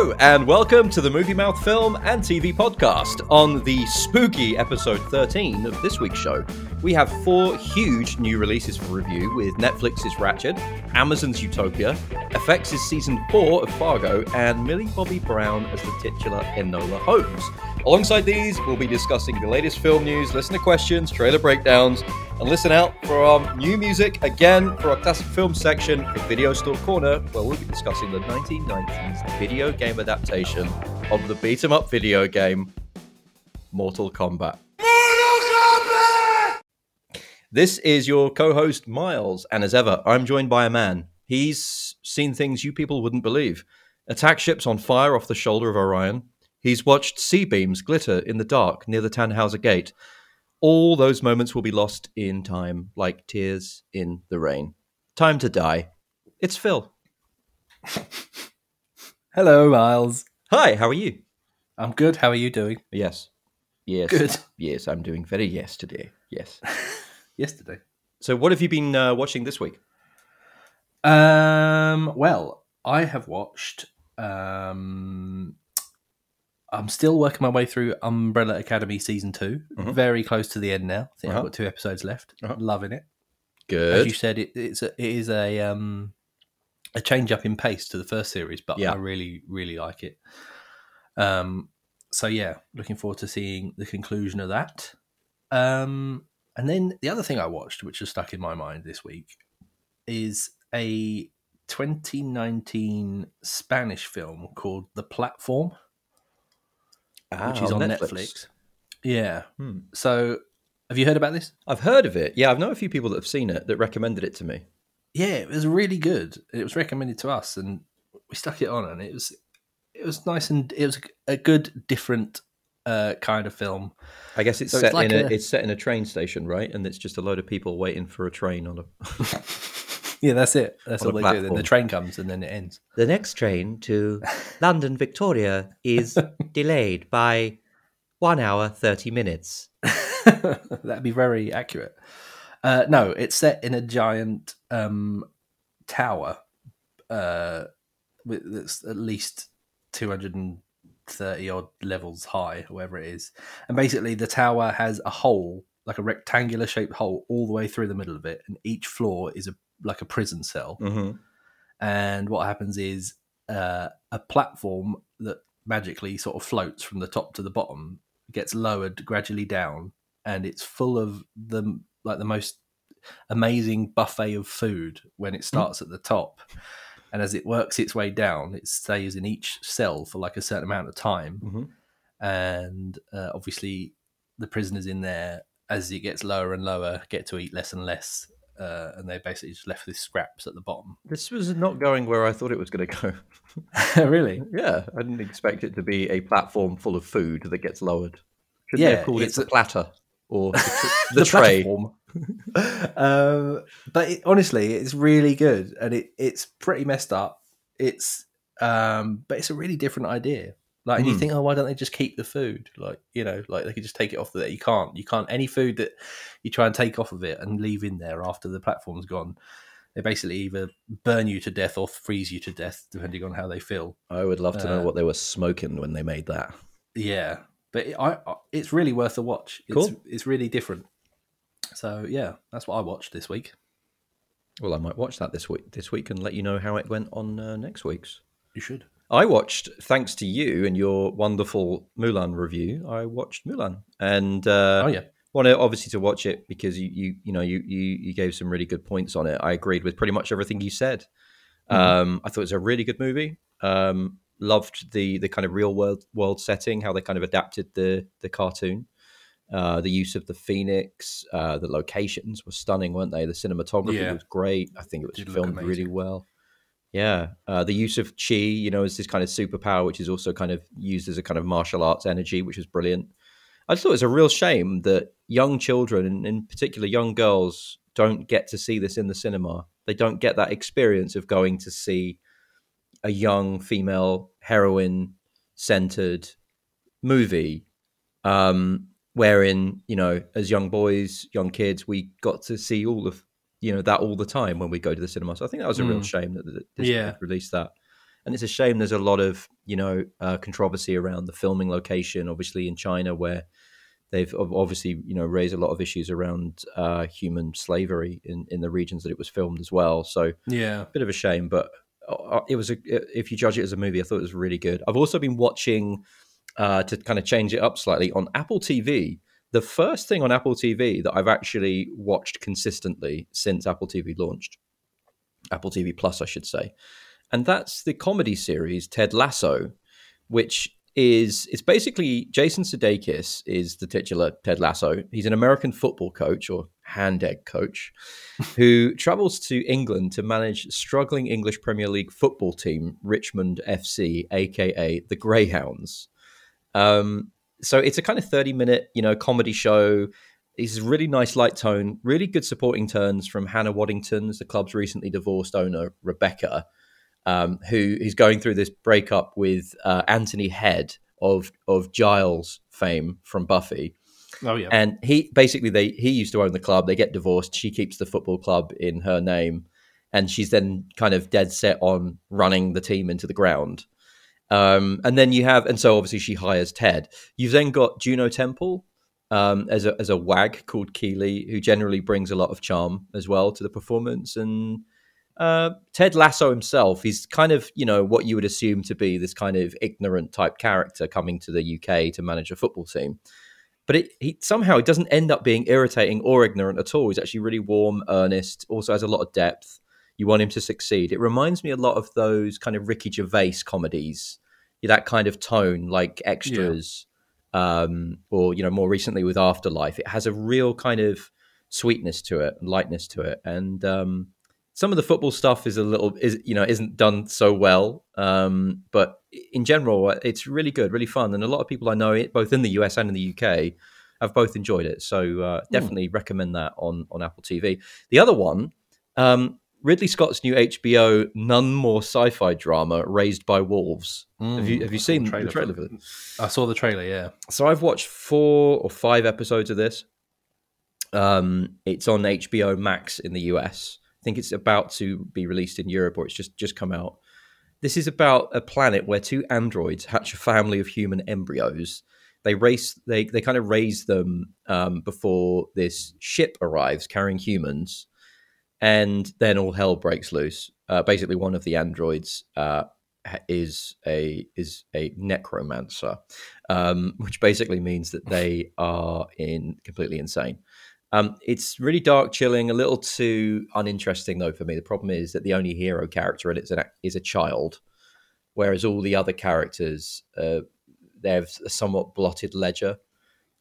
Hello, and welcome to the Movie Mouth Film and TV podcast. On the spooky episode 13 of this week's show, we have four huge new releases for review with Netflix's Ratched, Amazon's Utopia, FX's season 4 of Fargo, and Millie Bobby Brown as the titular Enola Holmes. Alongside these, we'll be discussing the latest film news, listener questions, trailer breakdowns, and listen out for our new music again for our classic film section for Video Store Corner, where we'll be discussing the 1990s video game adaptation of the beat 'em up video game Mortal Kombat. Mortal Kombat. This is your co host, Miles, and as ever, I'm joined by a man. He's seen things you people wouldn't believe attack ships on fire off the shoulder of Orion. He's watched C-beams glitter in the dark near the Tannhauser Gate. All those moments will be lost in time, like tears in the rain. Time to die. It's Phil. Hello, Miles. Hi, how are you? I'm good. How are you doing? Yes. Yes. Good. Yes, I'm doing very yes today. Yes. Yesterday. So, what have you been uh, watching this week? Um. Well, I have watched. Um. I'm still working my way through Umbrella Academy season 2 Mhm. Very close to the end now. I think Uh-huh. I've got two episodes left. Uh-huh. Loving it. Good. As you said, it, it's a, it is a um a change up in pace to the first series, but Yeah. I really really like it. Um. So yeah, looking forward to seeing the conclusion of that. Um. And then the other thing I watched, which has stuck in my mind this week, is a 2019 Spanish film called The Platform, Ah, which is on Netflix. Yeah. Hmm. So, have you heard about this? I've heard of it. Yeah, I've known a few people that have seen it that recommended it to me. Yeah, it was really good. It was recommended to us, and we stuck it on, and it was it was nice and it was a good different uh, kind of film. I guess it's So it's set like in a, a- it's set in a train station, right? And it's just a load of people waiting for a train on a. Yeah, that's it. That's all they do. Then the train comes, and then it ends. the next train to London Victoria is delayed by one hour thirty minutes. That'd be very accurate. Uh, no, it's set in a giant um, tower uh, with, that's at least 230 odd levels high, whatever it is. And basically, the tower has a hole, like a rectangular shaped hole, all the way through the middle of it. And each floor is a like a prison cell. Mm-hmm. And what happens is uh, a platform that magically sort of floats from the top to the bottom gets lowered gradually down, and it's full of the like the most amazing buffet of food when it starts at the top. And as it works its way down, it stays in each cell for like a certain amount of time. Mm-hmm. And uh, obviously, the prisoners in there, as it gets lower and lower, get to eat less and less. Uh, and they basically just left with scraps at the bottom. This was not going where I thought it was going to go. really? yeah, I didn't expect it to be a platform full of food that gets lowered. Shouldn't they Yeah, have called it it's the a- platter or the, tr- the tray? um, but it, honestly, it's really good, and it, it's pretty messed up. It's um, but it's a really different idea. Like, and you Hmm. think, oh, why don't they just keep the food? Like, you know, like they could just take it off there. You can't. You can't. Any food that you try and take off of it and leave in there after the platform's gone, they basically either burn you to death or freeze you to death, depending on how they feel. I would love to know Uh, what they were smoking when they made that. Yeah, but it, I, I, it's really worth a watch. It's, Cool. It's really different. So yeah, that's what I watched this week. Well, I might watch that this week. This week and let you know how it went on uh, next week's. You should. I watched, thanks to you and your wonderful Mulan review. I watched Mulan, and uh, oh yeah, wanted obviously to watch it because you you you know you you you gave some really good points on it. I agreed with pretty much everything you said. Mhm. Um, I thought it was a really good movie. Um, loved the the kind of real world world setting, how they kind of adapted the the cartoon. Uh, the use of the phoenix, uh, the locations were stunning, weren't they? The cinematography Yeah. was great. I think it was look filmed really well. Yeah, uh, the use of chi, you know, as this kind of superpower, which is also kind of used as a kind of martial arts energy, which was brilliant. I just thought it was a real shame that young children, and in particular young girls, don't get to see this in the cinema. They don't get that experience of going to see a young female heroine centered movie, um, wherein you know, as young boys, young kids, we got to see all of you know that all the time when we go to the cinema. So I think that was a real Mm. shame that that Disney Yeah. released that. and it's a shame there's a lot of you know uh, controversy around the filming location, obviously in China, where they've obviously you know raised a lot of issues around uh, human slavery in, in the regions that it was filmed as well. So Yeah. a bit of a shame, but uh, it was a if you judge it as a movie, I thought it was really good. I've also been watching uh, to kind of change it up slightly on Apple TV. The first thing on Apple TV that I've actually watched consistently since Apple TV launched, Apple TV Plus, I should say, and that's the comedy series Ted Lasso, which is it's basically Jason Sudeikis is the titular Ted Lasso. He's an American football coach or hand egg coach who travels to England to manage struggling English Premier League football team Richmond FC, aka the Greyhounds. Um, so it's a kind of 30 minute, you know, comedy show. It's really nice light tone, really good supporting turns from Hannah Waddingham, the club's recently divorced owner, Rebecca, um, who is going through this breakup with uh, Anthony Head of of Giles fame from Buffy. Oh yeah. And he basically they he used to own the club. They get divorced. She keeps the football club in her name, and she's then kind of dead set on running the team into the ground. Um, and then you have, and so obviously she hires Ted. You've then got Juno Temple um, as a as a wag called Keeley, who generally brings a lot of charm as well to the performance. And uh, Ted Lasso himself, he's kind of you know what you would assume to be this kind of ignorant type character coming to the UK to manage a football team. But it, he somehow it doesn't end up being irritating or ignorant at all. He's actually really warm, earnest. Also has a lot of depth. You want him to succeed. It reminds me a lot of those kind of Ricky Gervais comedies, that kind of tone, like extras, um, or you know, more recently with Afterlife. It has a real kind of sweetness to it, and lightness to it, and um, some of the football stuff is a little is you know isn't done so well. Um, but in general, it's really good, really fun, and a lot of people I know, both in the US and in the UK, have both enjoyed it. So uh, definitely recommend that on on Apple TV. The other one. Um, Ridley Scott's new HBO none more sci-fi drama, Raised by Wolves. have you have you seen the the trailer trailer for for it? I saw the trailer. Yeah. So I've watched four or five episodes of this. Um, it's on HBO Max in the US. I think it's about to be released in Europe, or it's just just come out. This is about a planet where two androids hatch a family of human embryos. They race, they they kind of raise them um, before this ship arrives carrying humans, and then all hell breaks loose. Uh, basically, one of the androids uh, is a is a necromancer, um, which basically means that they are in completely insane. Um, it's really dark, chilling, a little too uninteresting though for me. The problem is that the only hero character in it is, an, is a child, whereas all the other characters uh, they have a somewhat blotted ledger.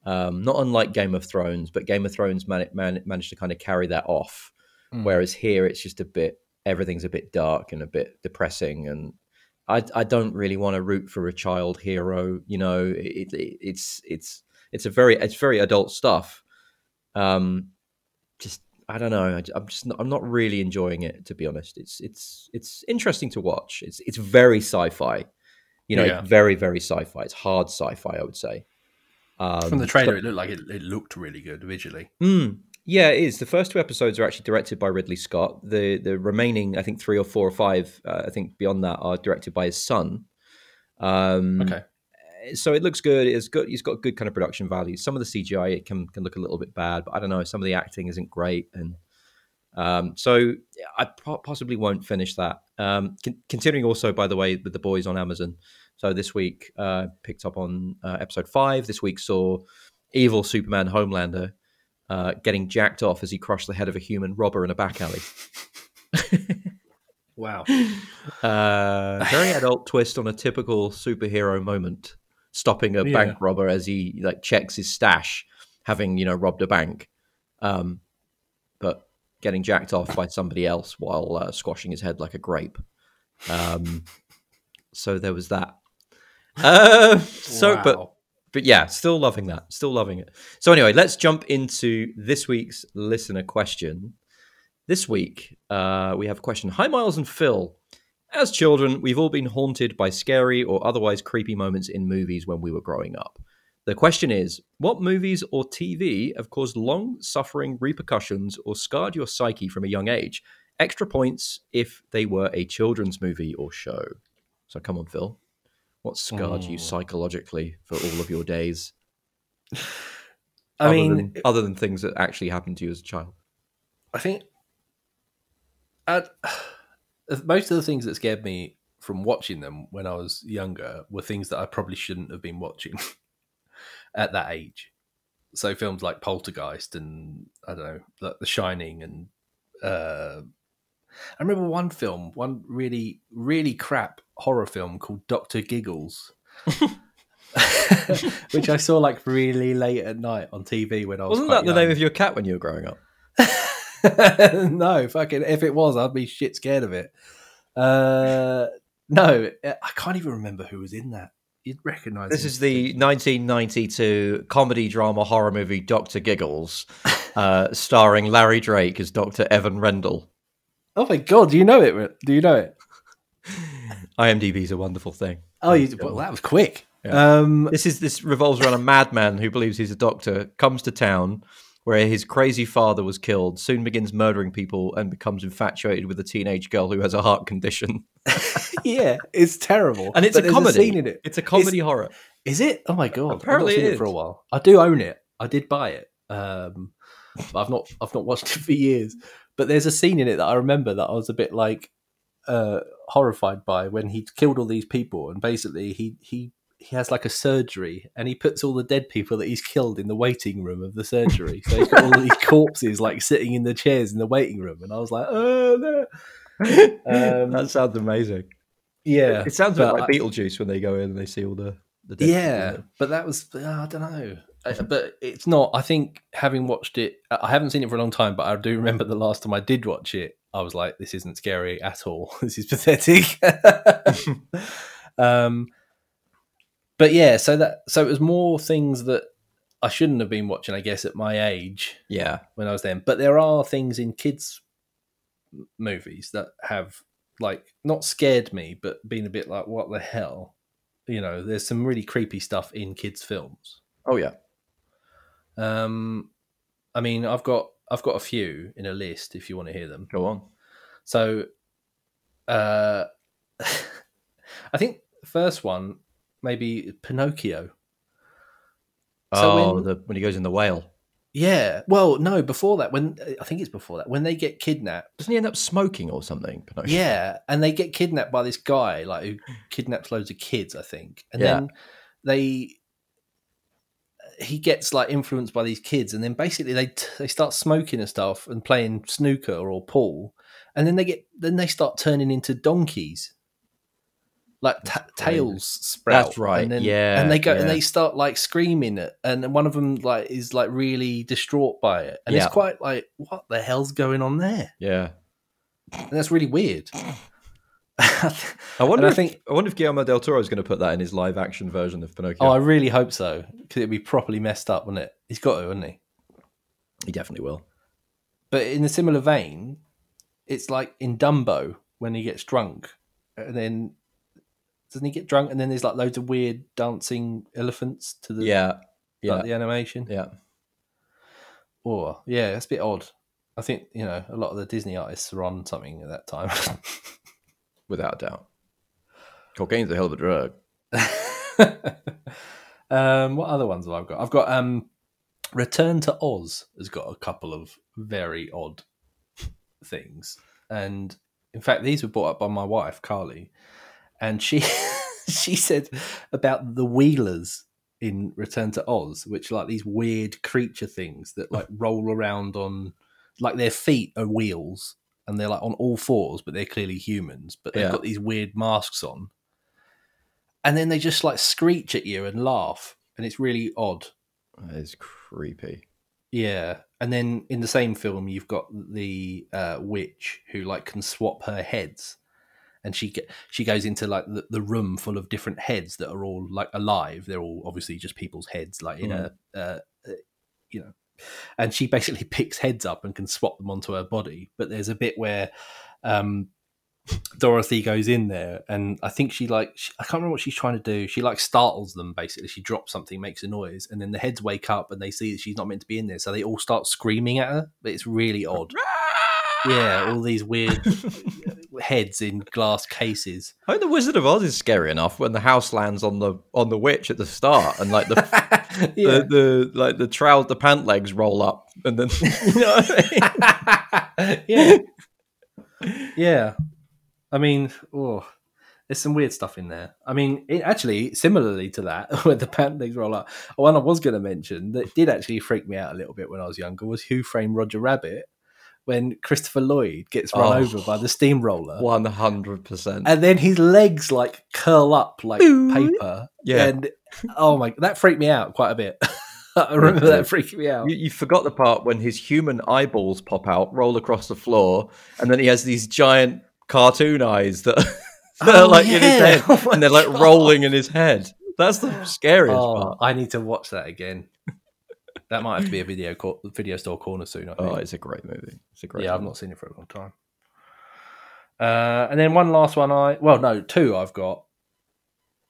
Um, not unlike Game of Thrones, but Game of Thrones man- man- managed to kind of carry that off. Mm. Whereas here, it's just a bit everything's a bit dark and a bit depressing, and I, I don't really want to root for a child hero. You know, it, it, it's it's it's a very it's very adult stuff. Um, just I don't know. I, am just not, I'm not really enjoying it to be honest. It's it's it's interesting to watch. It's it's very sci-fi. You know, Yeah. very very sci-fi. It's hard sci-fi, I would say. Um, From the trailer, so- it looked like it, it looked really good visually. Mm, yeah, it is. The first two episodes are actually directed by Ridley Scott. The the remaining, I think, three or four or five, uh, I think beyond that, are directed by his son. Um, Okay. So it looks good. It's good. He's got good kind of production value. Some of the CGI it can can look a little bit bad, but I don't know. Some of the acting isn't great, and um, so I po- possibly won't finish that. Um, con- considering also, by the way, with the boys on Amazon. So this week uh, picked up on uh, episode five. This week saw evil Superman Homelander uh, getting jacked off as he crushed the head of a human robber in a back alley. Wow. Uh, very adult twist on a typical superhero moment, stopping a Yeah. bank robber as he like checks his stash, having you know robbed a bank, um, but getting jacked off by somebody else while uh, squashing his head like a grape. Um, so there was that. Uh, so, Wow. but yeah, still loving that. Still loving it. So anyway, let's jump into this week's listener question. This week, uh, we have a question. Hi, Miles and Phil. As children, we've all been haunted by scary or otherwise creepy moments in movies when we were growing up. The question is what movies or TV have caused long suffering repercussions or scarred your psyche from a young age? Extra points if they were a children's movie or show. So come on, Phil. What scarred you Mm. psychologically for all of your days? I other mean, than, other than things that actually happened to you as a child. I think most of the things that scared me from watching them when I was younger were things that I probably shouldn't have been watching at that age. So films like Poltergeist and I don't know, like The Shining, and uh, I remember one film, one really really crap horror film called Doctor Giggles. which I saw like really late at night on TV when I was. Wasn't that the name of your cat when you were growing up? no, fucking. If it was, I'd be shit scared of it. Uh, no, I can't even remember who was in that. You'd recognise. This him. is the 1992 comedy drama horror movie Doctor Giggles, uh, starring Larry Drake as Doctor Evan Rendell. Oh my god! Do you know it? Do you know it? IMDb's a wonderful thing. Oh, you, well, that was quick. Yeah. Um, This is this revolves around a madman who believes he's a doctor, comes to town where his crazy father was killed, soon begins murdering people, and becomes infatuated with a teenage girl who has a heart condition. yeah, it's terrible, And it's a comedy. scene in it. It's a comedy horror. Is it? Oh my god! Apparently I've not seen it it for a while. I do own it. I did buy it. Um, but I've not. I've not watched it for years. But there's a scene in it that I remember that I was a bit like uh, horrified by when he killed all these people, and basically he he he has like a surgery, and he puts all the dead people that he's killed in the waiting room of the surgery. So he's got all these corpses like sitting in the chairs in the waiting room, and I was like, oh no. Um, that sounds amazing. Yeah, It sounds a bit like I- Beetlejuice when they go in and they see all the, the dead yeah, people. but that was uh, I don't know, but it's not. I think having watched it, I haven't seen it for a long time, but I do remember the last time I did watch it, I was like, "This isn't scary at all. this is pathetic." um, but yeah, so that so it was more things that I shouldn't have been watching, I guess, at my age Yeah. when I was then. But there are things in kids' movies that have like not scared me, but been a bit like, "What the hell." You know, there's some really creepy stuff in kids' films. Oh, yeah. Um, I mean, I've got I've got a few in a list if you want to hear them. Go on. So, uh, I think the first one maybe Pinocchio. So oh, when- the, when he goes in the whale. Yeah. Well, no, before that, when I think it's before that, when they get kidnapped. Doesn't he end up smoking or something? Pinocchio? Yeah, and they get kidnapped by this guy, like who kidnaps loads of kids, I think, and Yeah. then they he gets like influenced by these kids, and then basically they t- they start smoking and stuff and playing snooker or pool, and then they get then they start turning into donkeys, like crazy. tails sprout. That's right, And then, yeah, and they go yeah. and they start like screaming it, and one of them like is like really distraught by it, and Yeah. it's quite like what the hell's going on there, Yeah. and that's really weird. I wonder, And I if, think- I wonder if Guillermo del Toro is going to put that in his live action version of Pinocchio. Oh, I really hope so because it'd be properly messed up, wouldn't it? He's got to, wouldn't he? he definitely will. But in a similar vein, it's like in Dumbo when he gets drunk, and then doesn't he get drunk? And then there's like loads of weird dancing elephants to the Yeah. Yeah. like the animation. yeah. Or yeah, that's a bit odd. I think you know a lot of the Disney artists are on something at that time. Without a doubt. Cocaine's a hell of a drug. um, what other ones have I got? I've got um, Return to Oz has got a couple of very odd things, and in fact, these were brought up by my wife Carly, and she she said about the Wheelers in Return to Oz, which are like these weird creature things that like roll around on, like their feet are wheels. And they're like on all fours, but they're clearly humans. But they've Yeah. got these weird masks on, and then they just like screech at you and laugh, and it's really odd. That is creepy. Yeah, and then in the same film, you've got the uh, witch who like can swap her heads, and she she goes into like the, the room full of different heads that are all like alive. They're all obviously just people's heads, like in a uh, uh, you know, and she basically picks heads up and can swap them onto her body. But there's a bit where um, Dorothy goes in there, and I think she like she, I can't remember what she's trying to do. She like startles them basically. She drops something, makes a noise, and then the heads wake up and they see that she's not meant to be in there, so they all start screaming at her. But it's really odd. yeah, all these weird heads in glass cases. I think the Wizard of Oz is scary enough when the house lands on the on the witch at the start, and like the Yeah. the, the like the trout the pant legs roll up, and then you know I mean? yeah, yeah. I mean, oh, there's some weird stuff in there. I mean, it, actually, similarly to that, when the pant legs roll up, one I was going to mention that did actually freak me out a little bit when I was younger was Who Framed Roger Rabbit, when Christopher Lloyd gets run Oh. over by the steamroller. One hundred percent. and then his legs like curl up like paper. Yeah. And oh my, that freaked me out quite a bit. I remember that freaking me out. You, you forgot the part when his human eyeballs pop out, roll across the floor, and then he has these giant cartoon eyes that, that Oh, are like in his head, Oh and they're like God. rolling in his head. That's the scariest Oh, part. I need to watch that again. That might have to be a video cor- video store corner soon. I think. Oh, it's a great movie. It's a great. yeah, I've not seen it for a long time. Uh, and then one last one. I well, no, two I've got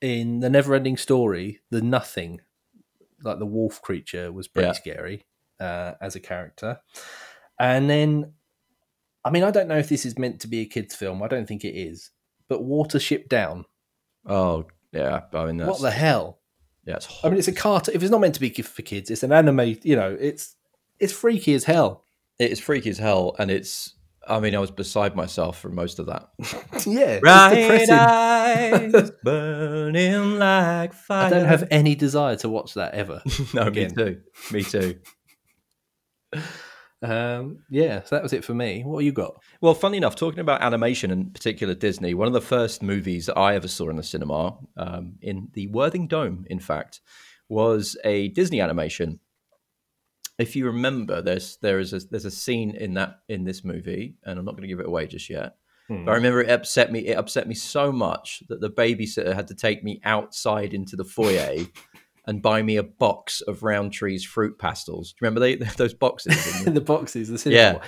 in the Never-Ending Story. The Nothing, like the wolf creature, was pretty Yeah. scary uh, as a character. And then, I mean, I don't know if this is meant to be a kids' film. I don't think it is. But Watership Down. Oh yeah, I mean that's what the hell? Yeah, it's I mean, it's a cartoon. If it's not meant to be for kids, it's an anime. You know, it's it's freaky as hell. it is freaky as hell, and it's. I mean, I was beside myself for most of that. yeah, depressing. eyes burning like fire. I don't have any desire to watch that ever. no, again. me too. Me too. Um, yeah, so that was it for me. What you got? Well, funny enough, talking about animation and particular Disney, one of the first movies that I ever saw in the cinema, um, in the Worthing Dome, in fact, was a Disney animation. If you remember, there's there is a, there's a scene in that in this movie, and I'm not going to give it away just yet. Hmm. But I remember it upset me. It upset me so much that the babysitter had to take me outside into the foyer and buy me a box of Rowntree's fruit pastels. Do you remember they, those boxes? in the boxes, the cinema. Yeah. one.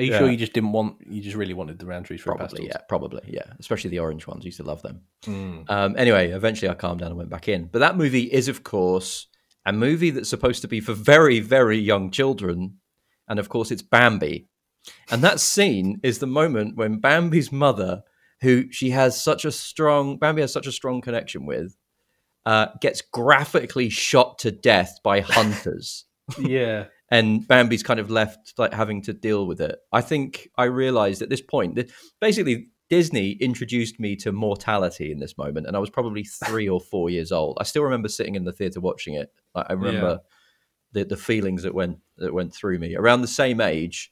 Are you Yeah. sure you just didn't want? You just really wanted the Rowntree fruit Probably, pastels? yeah, probably, yeah. Especially the orange ones. I used to love them. Mm. Um, anyway, eventually I calmed down and went back in. But that movie is, of course, a movie that's supposed to be for very, very young children. And of course, it's Bambi. And that scene is the moment when Bambi's mother, who she has such a strong, Bambi has such a strong connection with, uh, gets graphically shot to death by hunters. yeah. and Bambi's kind of left like having to deal with it. I think I realized at this point that basically Disney introduced me to mortality in this moment, and I was probably three or four years old. I still remember sitting in the theater watching it. I I remember the the feelings that went that went through me. Around the same age,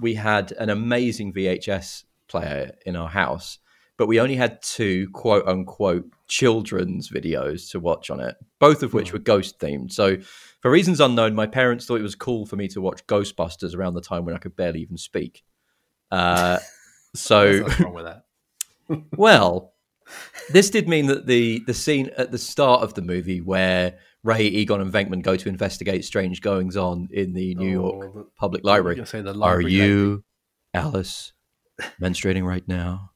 we had an amazing VHS player in our house, but we only had two quote unquote children's videos to watch on it, both of which Hmm. were ghost themed. So, for reasons unknown, my parents thought it was cool for me to watch Ghostbusters around the time when I could barely even speak. Uh, so, What's wrong with that? well, this did mean that the the scene at the start of the movie where Ray, Egon, and Venkman go to investigate strange goings on in the New York Oh, the- Public Library. gonna say the Are library lady. you, Alice, menstruating right now?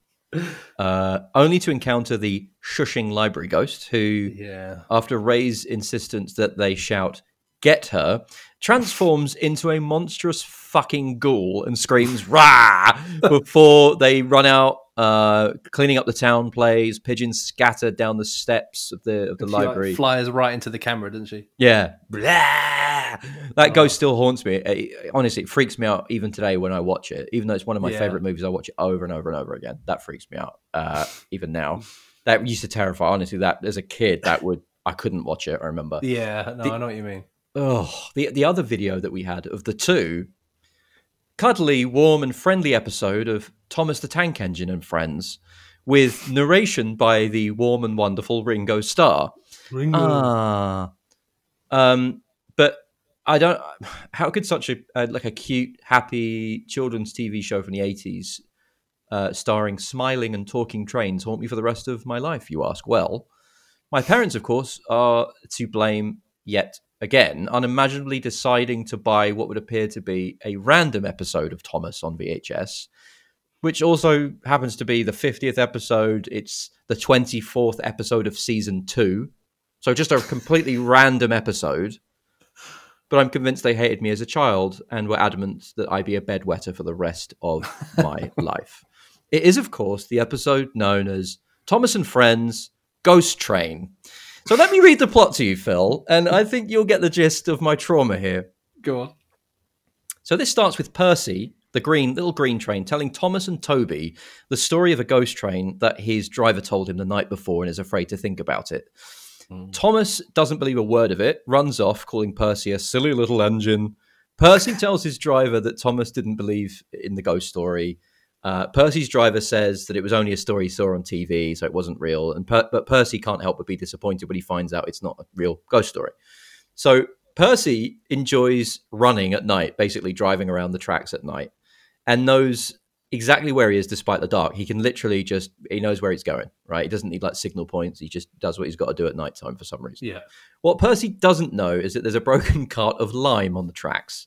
Uh, only to encounter the shushing library ghost, who, Yeah. after Ray's insistence that they shout, Get her, transforms into a monstrous fucking ghoul and screams, Rah! before they run out, uh, cleaning up the town plays, pigeons scatter down the steps of the, of the She, like, library. flies right into the camera, doesn't she? Yeah. Blah! That Oh. ghost still haunts me. It- honestly, it freaks me out even today when I watch it. Even though it's one of my Yeah. favorite movies, I watch it over and over and over again. That freaks me out. Uh, even now, that used to terrify. Honestly, that as a kid, that would I couldn't watch it. I remember. Yeah. No, The- I know what you mean. Oh, the the other video that we had of the two, cuddly, warm, and friendly episode of Thomas the Tank Engine and Friends, with narration by the warm and wonderful Ringo Starr. Ah, um, but I don't. How could such a uh, like a cute, happy children's TV show from the eighties, uh, starring smiling and talking trains, haunt me for the rest of my life? You ask. Well, my parents, of course, are to blame yet again, unimaginably deciding to buy what would appear to be a random episode of Thomas on VHS. Which also happens to be the 50th episode. It's the 24th episode of season two. So just a completely random episode. but I'm convinced they hated me as a child and were adamant that I be a bedwetter for the rest of my life. It is, of course, the episode known as Thomas and Friends Ghost Train. So let me read the plot to you, Phil, and I think you'll get the gist of my trauma here. Go on. So this starts with Percy, the green little green train, telling Thomas and Toby the story of a ghost train that his driver told him the night before and is afraid to think about it. Mm. Thomas doesn't believe a word of it, runs off, calling Percy a silly little engine. Percy tells his driver that Thomas didn't believe in the ghost story. Uh, Percy's driver says that it was only a story he saw on TV, so it wasn't real. And per- but Percy can't help but be disappointed when he finds out it's not a real ghost story. So Percy enjoys running at night, basically driving around the tracks at night, and knows exactly where he is despite the dark. He can literally just he knows where he's going. Right, he doesn't need like signal points. He just does what he's got to do at night time for some reason. Yeah. What Percy doesn't know is that there's a broken cart of lime on the tracks,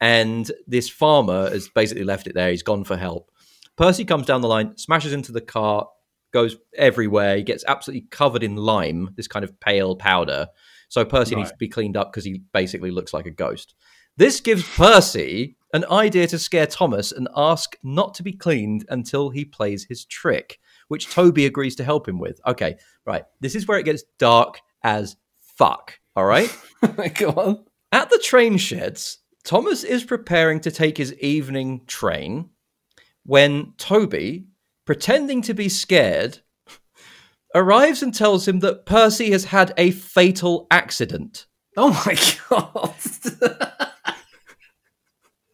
and this farmer has basically left it there. He's gone for help. Percy comes down the line, smashes into the car, goes everywhere. He gets absolutely covered in lime, this kind of pale powder. So Percy needs to be cleaned up because he basically looks like a ghost. This gives Percy an idea to scare Thomas and ask not to be cleaned until he plays his trick, which Toby agrees to help him with. Okay, right. This is where it gets dark as fuck. All right. Go on. At the train sheds, Thomas is preparing to take his evening train when Toby, pretending to be scared, arrives and tells him that Percy has had a fatal accident. Oh my god.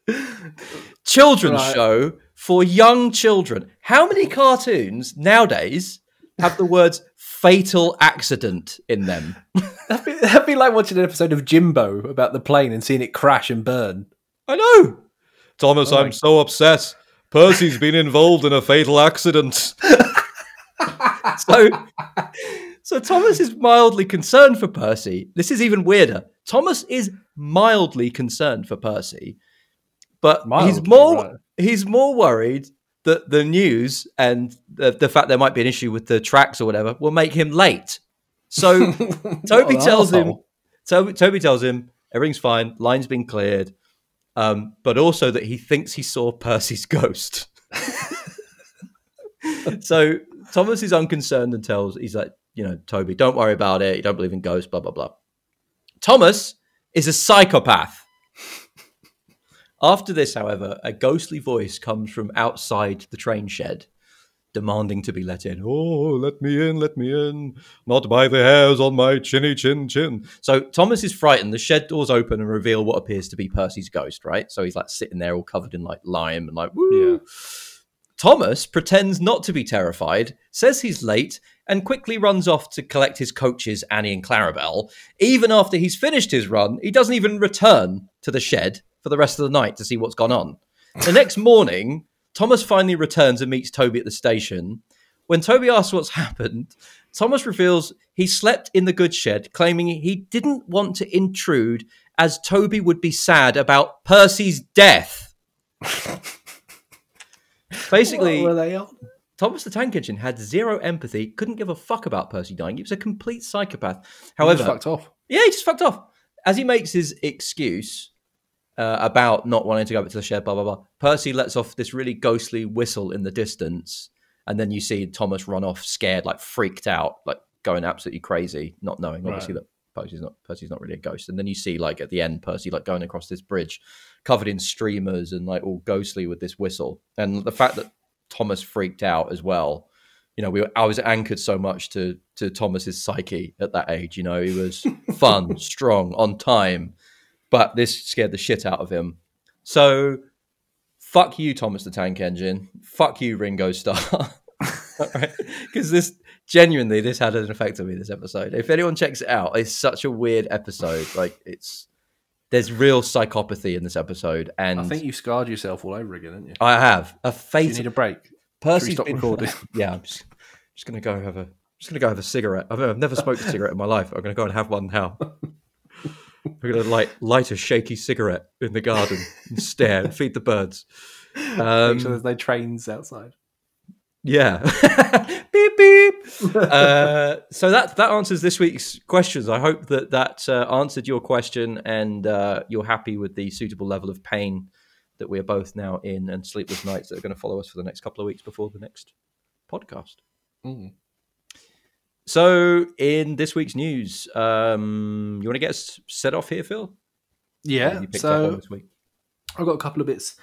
Children's Right. show for young children. How many cartoons nowadays have the words fatal accident in them? that'd, be, that'd be like watching an episode of Jimbo about the plane and seeing it crash and burn. I know. Thomas, Oh I'm so upset. Percy's been involved in a fatal accident. so, so Thomas is mildly concerned for Percy. This is even weirder. Thomas is mildly concerned for Percy, but he's more right. he's more worried that the news and the, the fact there might be an issue with the tracks or whatever will make him late. So Toby tells him. Toby, Toby tells him everything's fine, line's been cleared, um, but also that he thinks he saw Percy's ghost. so Thomas is unconcerned and tells he's like, you know, Toby, don't worry about it. You don't believe in ghosts, blah blah blah. Thomas is a psychopath. After this, however, a ghostly voice comes from outside the train shed, demanding to be let in. Oh, let me in, let me in. Not by the hairs on my chinny chin chin. So Thomas is frightened. The shed doors open and reveal what appears to be Percy's ghost, right? So he's like sitting there all covered in like lime and like, woo. Yeah. Thomas pretends not to be terrified, says he's late, and quickly runs off to collect his coaches, Annie and Clarabel. Even after he's finished his run, he doesn't even return to the shed for the rest of the night to see what's gone on. The next morning, Thomas finally returns and meets Toby at the station. When Toby asks what's happened, Thomas reveals he slept in the goods shed, claiming he didn't want to intrude as Toby would be sad about Percy's death. Basically? Thomas the Tank Engine had zero empathy, couldn't give a fuck about Percy dying. He was a complete psychopath. He just However, fucked off. yeah, he just fucked off. As he makes his excuse uh, about not wanting to go back to the shed, blah, blah, blah, Percy lets off this really ghostly whistle in the distance. And then you see Thomas run off scared, like freaked out, like going absolutely crazy, not knowing obviously that Percy's not Percy's not really a ghost. And then you see like at the end Percy like going across this bridge covered in streamers and like all ghostly with this whistle. And the fact that Thomas freaked out as well. You know, we were, I was anchored so much to to Thomas's psyche at that age. You know, he was fun, strong, on time, but this scared the shit out of him. So, fuck you, Thomas the Tank Engine. Fuck you, Ringo Starr. Because this genuinely, this had an effect on me. This episode. If anyone checks it out, it's such a weird episode. Like it's there's real psychopathy in this episode, and I think you scarred yourself all over again, didn't you? I have a you need a break? Percy's stop been- recording? yeah, I'm just, just gonna go have a just gonna go have a cigarette. I've, I've never smoked a cigarette in my life. I'm gonna go and have one now. I'm gonna light light a shaky cigarette in the garden and stare and feed the birds. Um, Make sure there's no trains outside. Yeah. beep beep. uh, so that that answers this week's questions. I hope that that uh, answered your question and uh, you're happy with the suitable level of pain that we are both now in and sleepless nights that are going to follow us for the next couple of weeks before the next podcast. Mm. So, in this week's news, um, you want to get us set off here, Phil? Yeah. you picked up on So? I've got a couple of bits,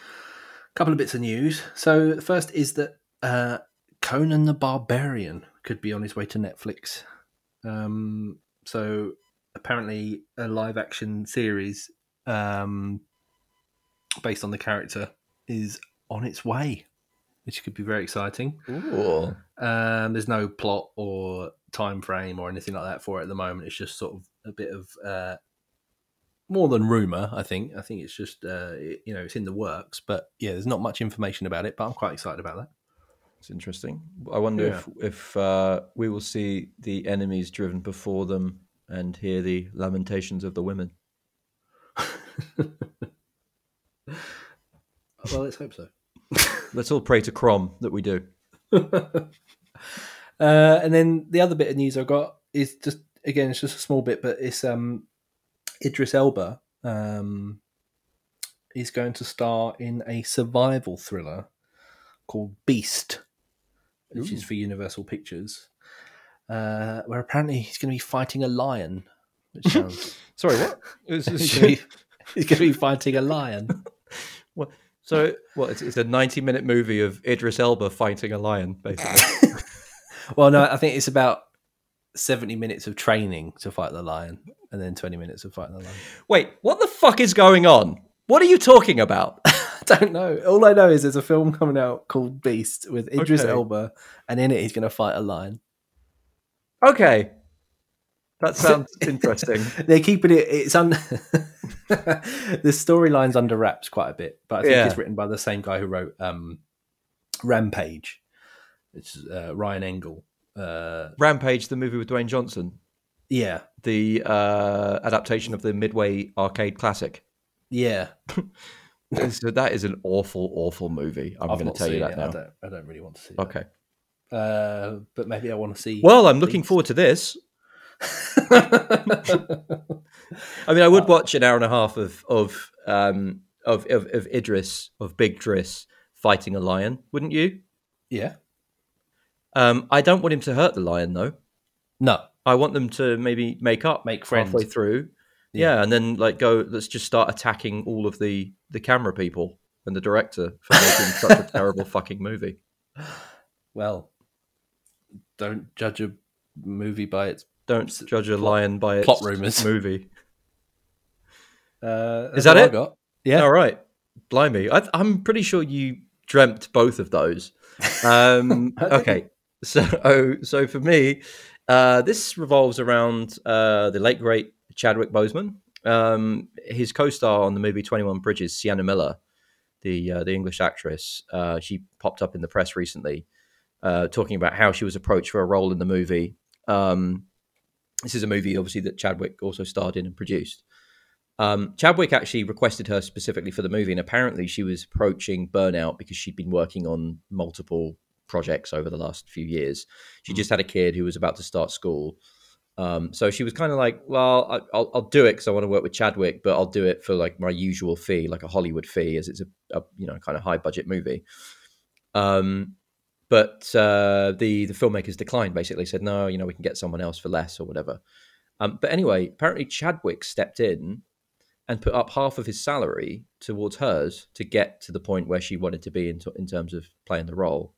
couple of bits of news. So the first is that uh, Conan the Barbarian could be on his way to Netflix. Um, so apparently, a live action series um, based on the character is on its way, which could be very exciting. Um, there's no plot or time frame or anything like that for it at the moment. It's just sort of a bit of uh, more than rumor. I think. I think it's just uh, it- you know it's in the works, but yeah, there's not much information about it. But I'm quite excited about that. It's interesting. I wonder if if uh, we will see the enemies driven before them and hear the lamentations of the women. Well, let's hope so. Let's all pray to Crom that we do. uh, and then the other bit of news I've got is just again, it's just a small bit, but it's um, Idris Elba um, is going to star in a survival thriller called Beast, which is for Universal Pictures, uh, where apparently he's going to be fighting a lion. Which sounds Sorry, what? He's going to be, he's going to be fighting a lion. so, well, it's, it's a ninety-minute movie of Idris Elba fighting a lion, basically. Well, no, I think it's about seventy minutes of training to fight the lion, and then twenty minutes of fighting the lion. Wait, what the fuck is going on? What are you talking about? I don't know. All I know is there's a film coming out called Beast with Idris Okay. Elba, and in it he's going to fight a lion. Okay, that sounds interesting. They're keeping it. It's un. the storyline's under wraps quite a bit, but I think Yeah. it's written by the same guy who wrote um, Rampage. It's uh, Ryan Engle. Uh, Rampage, the movie with Dwayne Johnson, yeah, the uh, adaptation of the Midway arcade classic. yeah. so that is an awful, awful movie. I'm going to tell you that it. now. I don't. I don't really want to see. It. Okay. Uh, but maybe I want to see. Well, I'm looking forward to this. I mean, I would watch an hour and a half of of um, of, of of Idris of Big Driss fighting a lion, wouldn't you? yeah. Um, I don't want him to hurt the lion though. No. I want them to maybe make up, Make friends. halfway through. Yeah. Yeah. and then like go. Let's just start attacking all of the the camera people and the director for making such a terrible fucking movie. Well, don't judge a movie by its. Don't S- judge a plot- lion by its plot rumours. movie. Uh, Is that it? Yeah. All right. Blimey. I, I'm pretty sure you dreamt both of those. Um, okay. So, so for me, uh, this revolves around uh, the late great Chadwick Boseman. Um, his co-star on the movie Twenty One Bridges, Sienna Miller, the uh, the English actress. Uh, she popped up in the press recently, uh, talking about how she was approached for a role in the movie. Um, this is a movie, obviously, that Chadwick also starred in and produced. Um, Chadwick actually requested her specifically for the movie, and apparently she was approaching burnout because she'd been working on multiple projects over the last few years. She just had a kid who was about to start school. Um, so she was kind of like, well, I, I'll, I'll do it because I want to work with Chadwick, but I'll do it for like my usual fee, like a Hollywood fee, as it's a, a you know kind of high budget movie. Um, but uh, the the filmmakers declined. Basically, said no, you know, we can get someone else for less or whatever. Um, but anyway, apparently Chadwick stepped in and put up half of his salary towards hers to get to the point where she wanted to be in, in terms of playing the role,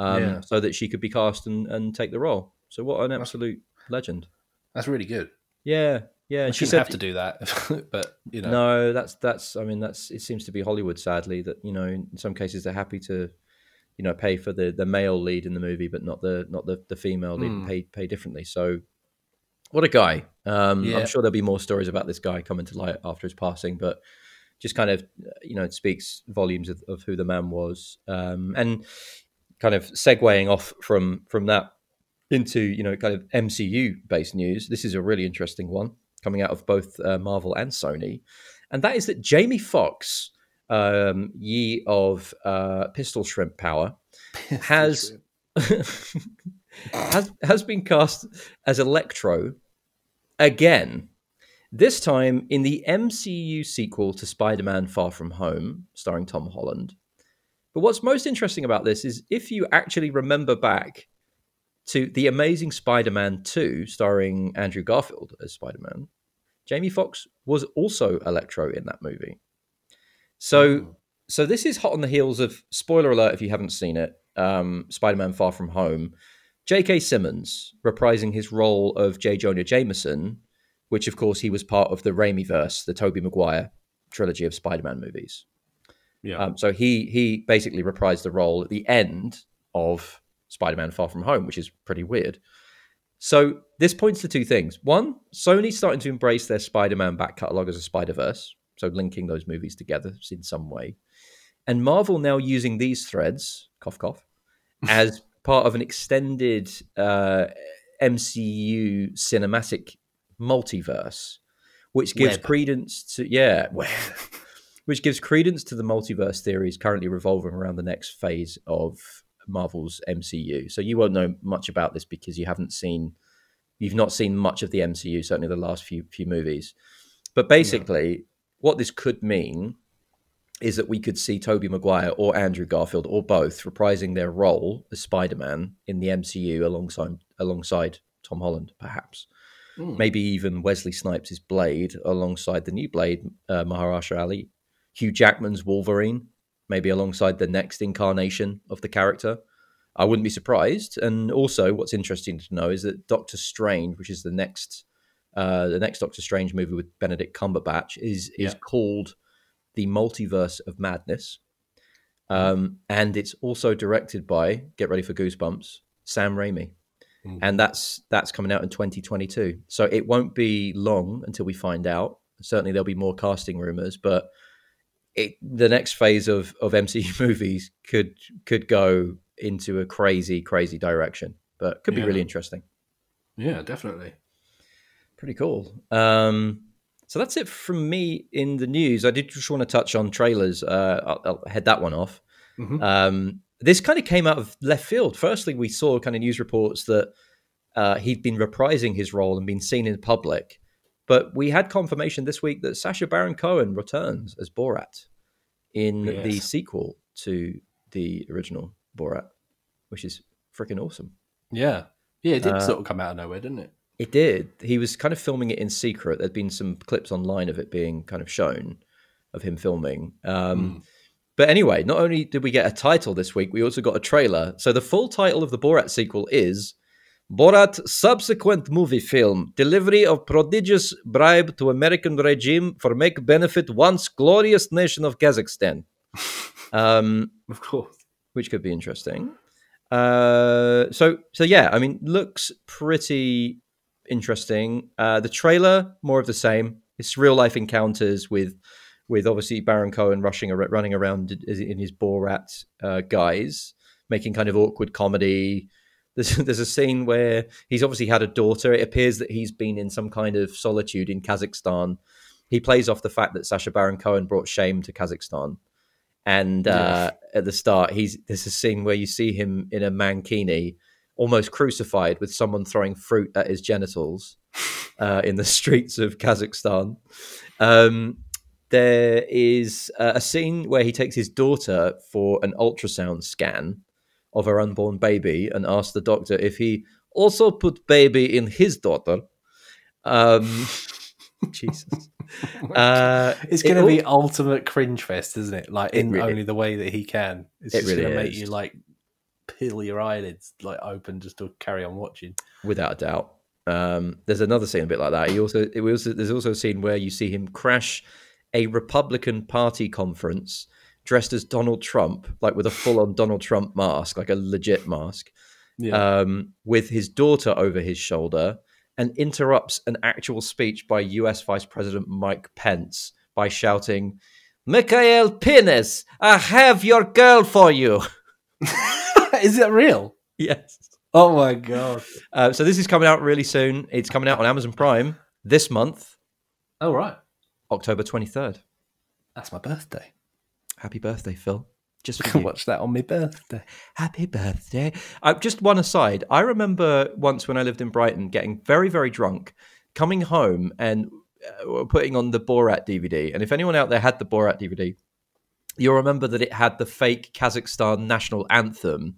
um, Yeah. so that she could be cast and, and take the role. So what an absolute legend! That's really good. Yeah, yeah. And she said, have to do that, but you know. "No, that's that's. I mean, that's. It seems to be Hollywood, sadly, that you know, in some cases they're happy to, you know, pay for the the male lead in the movie, but not the not the the female lead, Hmm. pay pay differently. So, what a guy! Um, Yeah. I'm sure there'll be more stories about this guy coming to light after his passing, but just kind of, you know, it speaks volumes of, of who the man was, um, and kind of segueing off from from that into you know kind of MCU based news. This is a really interesting one coming out of both uh, Marvel and Sony, and that is that Jamie Foxx, um, ye of uh, Pistol Shrimp Power, has has has been cast as Electro again. This time in the MCU sequel to Spider-Man: Far From Home, starring Tom Holland. But what's most interesting about this is if you actually remember back to The Amazing Spider-Man 2, starring Andrew Garfield as Spider-Man, Jamie Foxx was also Electro in that movie. So, Mm. so this is hot on the heels of spoiler alert if you haven't seen it. Um, Spider-Man: Far From Home. J.K. Simmons reprising his role of J. Jonah Jameson, which of course he was part of the Raimi verse, the Tobey Maguire trilogy of Spider-Man movies. Yeah. Um, so he he basically reprised the role at the end of Spider-Man: Far From Home, which is pretty weird. So this points to two things. One, Sony's starting to embrace their Spider-Man back catalog as a Spider-Verse, so linking those movies together in some way, and Marvel now using these threads, cough cough, as part of an extended uh, MCU cinematic multiverse, which gives Web. credence to yeah, web, which gives credence to the multiverse theories currently revolving around the next phase of Marvel's MCU. So you won't know much about this because you haven't seen, you've not seen much of the MCU, certainly the last few few movies. But basically, what this could mean is that we could see Tobey Maguire or Andrew Garfield or both reprising their role as Spider-Man in the MCU alongside alongside Tom Holland, perhaps. Mm. Maybe even Wesley Snipes' Blade alongside the new Blade, uh, Mahershala Ali. Hugh Jackman's Wolverine, maybe alongside the next incarnation of the character. I wouldn't be surprised. And also, what's interesting to know is that Doctor Strange, which is the next uh, the next Doctor Strange movie with Benedict Cumberbatch, is is Yeah. called the Multiverse of Madness, um, and it's also directed by get ready for goosebumps Sam Raimi, Mhm. and that's that's coming out in 2022. So it won't be long until we find out. Certainly, there'll be more casting rumors, but it, the next phase of of MCU movies could could go into a crazy crazy direction, but could be Yeah. really interesting. Yeah, definitely. Pretty cool. Um, so that's it from me in the news. I did just want to touch on trailers. Uh, I'll, I'll head that one off. Mhm. Um, this kind of came out of left field. Firstly, we saw kind of news reports that uh, he'd been reprising his role and been seen in public. But we had confirmation this week that Sacha Baron Cohen returns as Borat in the sequel to the original Borat, which is freaking awesome. Yeah. Yeah, it did Uh, sort of come out of nowhere, didn't it? It did. He was kind of filming it in secret. There'd been some clips online of it being kind of shown of him filming. Um, Mm. But anyway, not only did we get a title this week, we also got a trailer. So the full title of the Borat sequel is Borat subsequent movie film delivery of prodigious bribe to American regime for make benefit once glorious nation of Kazakhstan. um, Of course. which could be interesting. Uh, so so yeah, I mean, looks pretty interesting. Uh, the trailer more of the same. It's real life encounters with with obviously Baron Cohen rushing running around in his Borat uh, guise, making kind of awkward comedy. There's, there's a scene where he's obviously had a daughter. It appears that he's been in some kind of solitude in Kazakhstan. He plays off the fact that Sacha Baron Cohen brought shame to Kazakhstan. And uh, at the start, he's there's a scene where you see him in a mankini, almost crucified, with someone throwing fruit at his genitals uh, in the streets of Kazakhstan. Um, there is uh, a scene where he takes his daughter for an ultrasound scan of her unborn baby and asked the doctor if he also put baby in his daughter. Um, Jesus. Uh, It's it going to all- be ultimate cringe fest, isn't it? Like It in really- only the way that he can. It's It just really going to make you like peel your eyelids like open just to carry on watching. without a doubt. Um, there's another scene a bit like that. He also, it was, there's also a scene where you see him crash a Republican Party conference dressed as Donald Trump, like with a full-on Donald Trump mask, like a legit mask, Yeah. um, with his daughter over his shoulder, and interrupts an actual speech by U.S. Vice President Mike Pence by shouting, "Mikhail Penis, I have your girl for you." Is it real? yes. Oh my god! Uh, so this is coming out really soon. It's coming out on Amazon Prime this month, Oh right, October 23rd. that's my birthday. Happy birthday, Phil. Just for watch that on my birthday. Happy birthday. Uh, just one aside. I remember once when I lived in Brighton getting very, very drunk, coming home and uh, putting on the Borat DVD. And if anyone out there had the Borat DVD, you'll remember that it had the fake Kazakhstan national anthem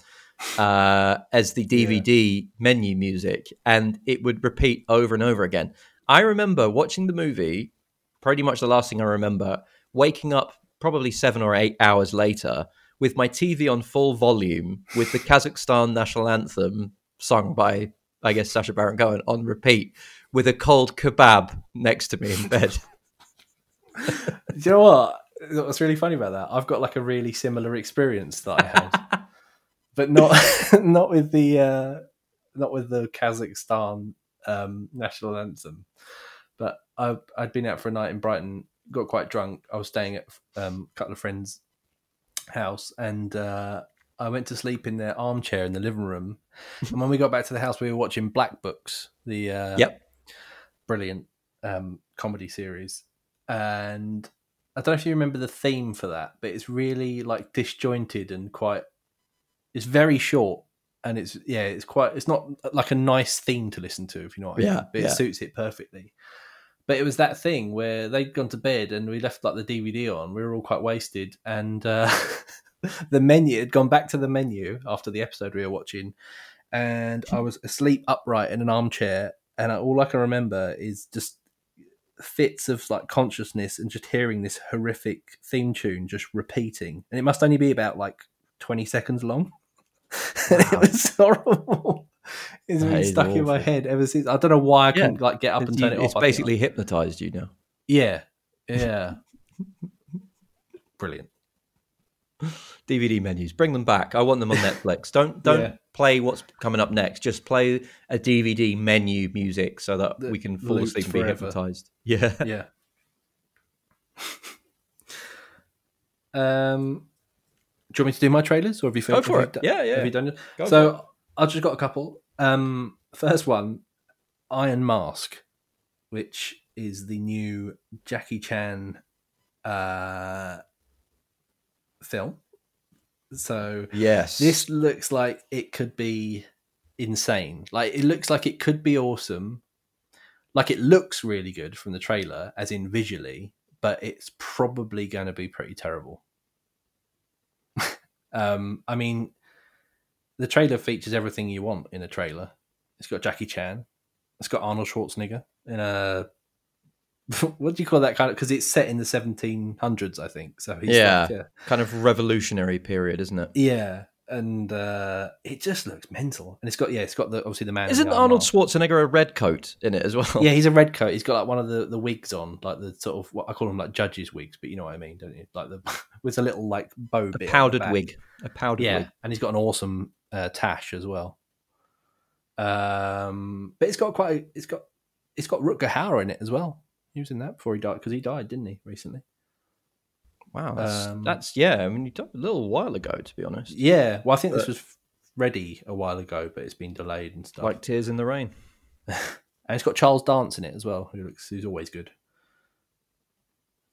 uh, as the DVD menu music, and it would repeat over and over again. I remember watching the movie, pretty much the last thing I remember, waking up probably seven or eight hours later with my TV on full volume with the Kazakhstan national anthem sung by, I guess, Sacha Baron Cohen on repeat with a cold kebab next to me in bed. Do you know what? What's really funny about that? I've got like a really similar experience that I had, but not not with the uh, not with the Kazakhstan um, national anthem. But I I'd been out for a night in Brighton, got quite drunk. I was staying at um, a couple of friends' house, and uh, I went to sleep in their armchair in the living room. and when we got back to the house, we were watching Black Books, the uh, Yep. brilliant um, comedy series. And I don't know if you remember the theme for that, but it's really like disjointed and quite. It's very short, and it's yeah, it's quite. It's not like a nice theme to listen to, if you know what I mean. Yeah, but yeah. it suits it perfectly. But it was that thing where they'd gone to bed and we left like the DVD on. We were all quite wasted, and uh, the menu had gone back to the menu after the episode we were watching, and I was asleep upright in an armchair, and I, all I can remember is just fits of like consciousness and just hearing this horrific theme tune just repeating, and it must only be about like twenty seconds long. And it was horrible. It's been stuck in my head ever since. I don't know why I Yeah. couldn't like get up and It's, turn it off. it's I think basically hypnotized you now. yeah, yeah. Brilliant. DVD menus, bring them back. I want them on Netflix. Don't don't Yeah. play what's coming up next. Just play a DVD menu music so that That we can fall asleep and be hypnotized. Yeah. Yeah. um, do you want me to do my trailers, or have you? Go for you it. do- Yeah, yeah. Have you done it? Go for it. so I've just got a couple. Um, first one, Iron Mask, which is the new Jackie Chan uh, film. So Yes. this looks like it could be insane. Like it looks like it could be awesome. Like it looks really good from the trailer, as in visually, but it's probably going to be pretty terrible. um, I mean, the trailer features everything you want in a trailer. It's got Jackie Chan. It's got Arnold Schwarzenegger in a. What do you call that kind of? Because it's set in the 1700s, I think. So he's Yeah. like a- kind of revolutionary period, isn't it? yeah, and uh, it just looks mental. And it's got yeah, it's got the obviously the man. Isn't the Arnold. Schwarzenegger a red coat in it as well? Yeah, he's a red coat. He's got like one of the, the wigs on, like the sort of what I call them like judges wigs, but you know what I mean, don't you? Like the with a little like bow a powdered wig. A powdered Yeah, wig. and he's got an awesome uh, tash as well. Um, but it's got quite a, it's got it's got Rutger Hauer in it as well. He was in that before he died because he died, didn't he, recently? Wow, that's, Um, that's yeah. I mean, you died a little while ago, to be honest. Yeah, well, I think this was ready a while ago, but it's been delayed and stuff. Like Tears in the Rain. and it's got Charles Dance in it as well, who looks who's always good.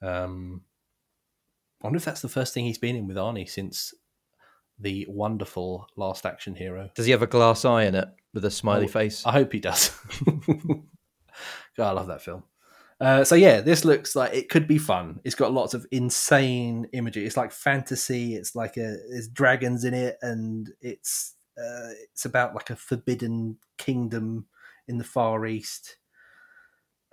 Um, I wonder if that's the first thing he's been in with Arnie since the wonderful Last Action Hero. Does he have a glass eye in it with a smiley Oh, face? I hope he does. God, I love that film. Uh, so yeah, this looks like it could be fun. It's got lots of insane imagery. It's like fantasy. It's like a there's dragons in it, and it's uh, it's about like a forbidden kingdom in the Far East,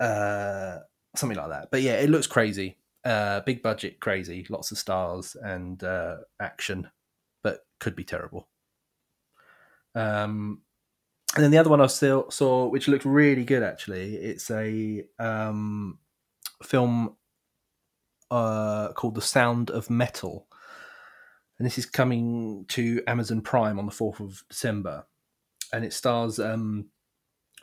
uh, something like that. But yeah, it looks crazy. Uh, big budget, crazy, lots of stars and uh, action, could be terrible. Um, and then the other one I still saw, which looked really good actually, it's a um, film uh, called The Sound of Metal. And this is coming to Amazon Prime on the 4th of December. And it stars um,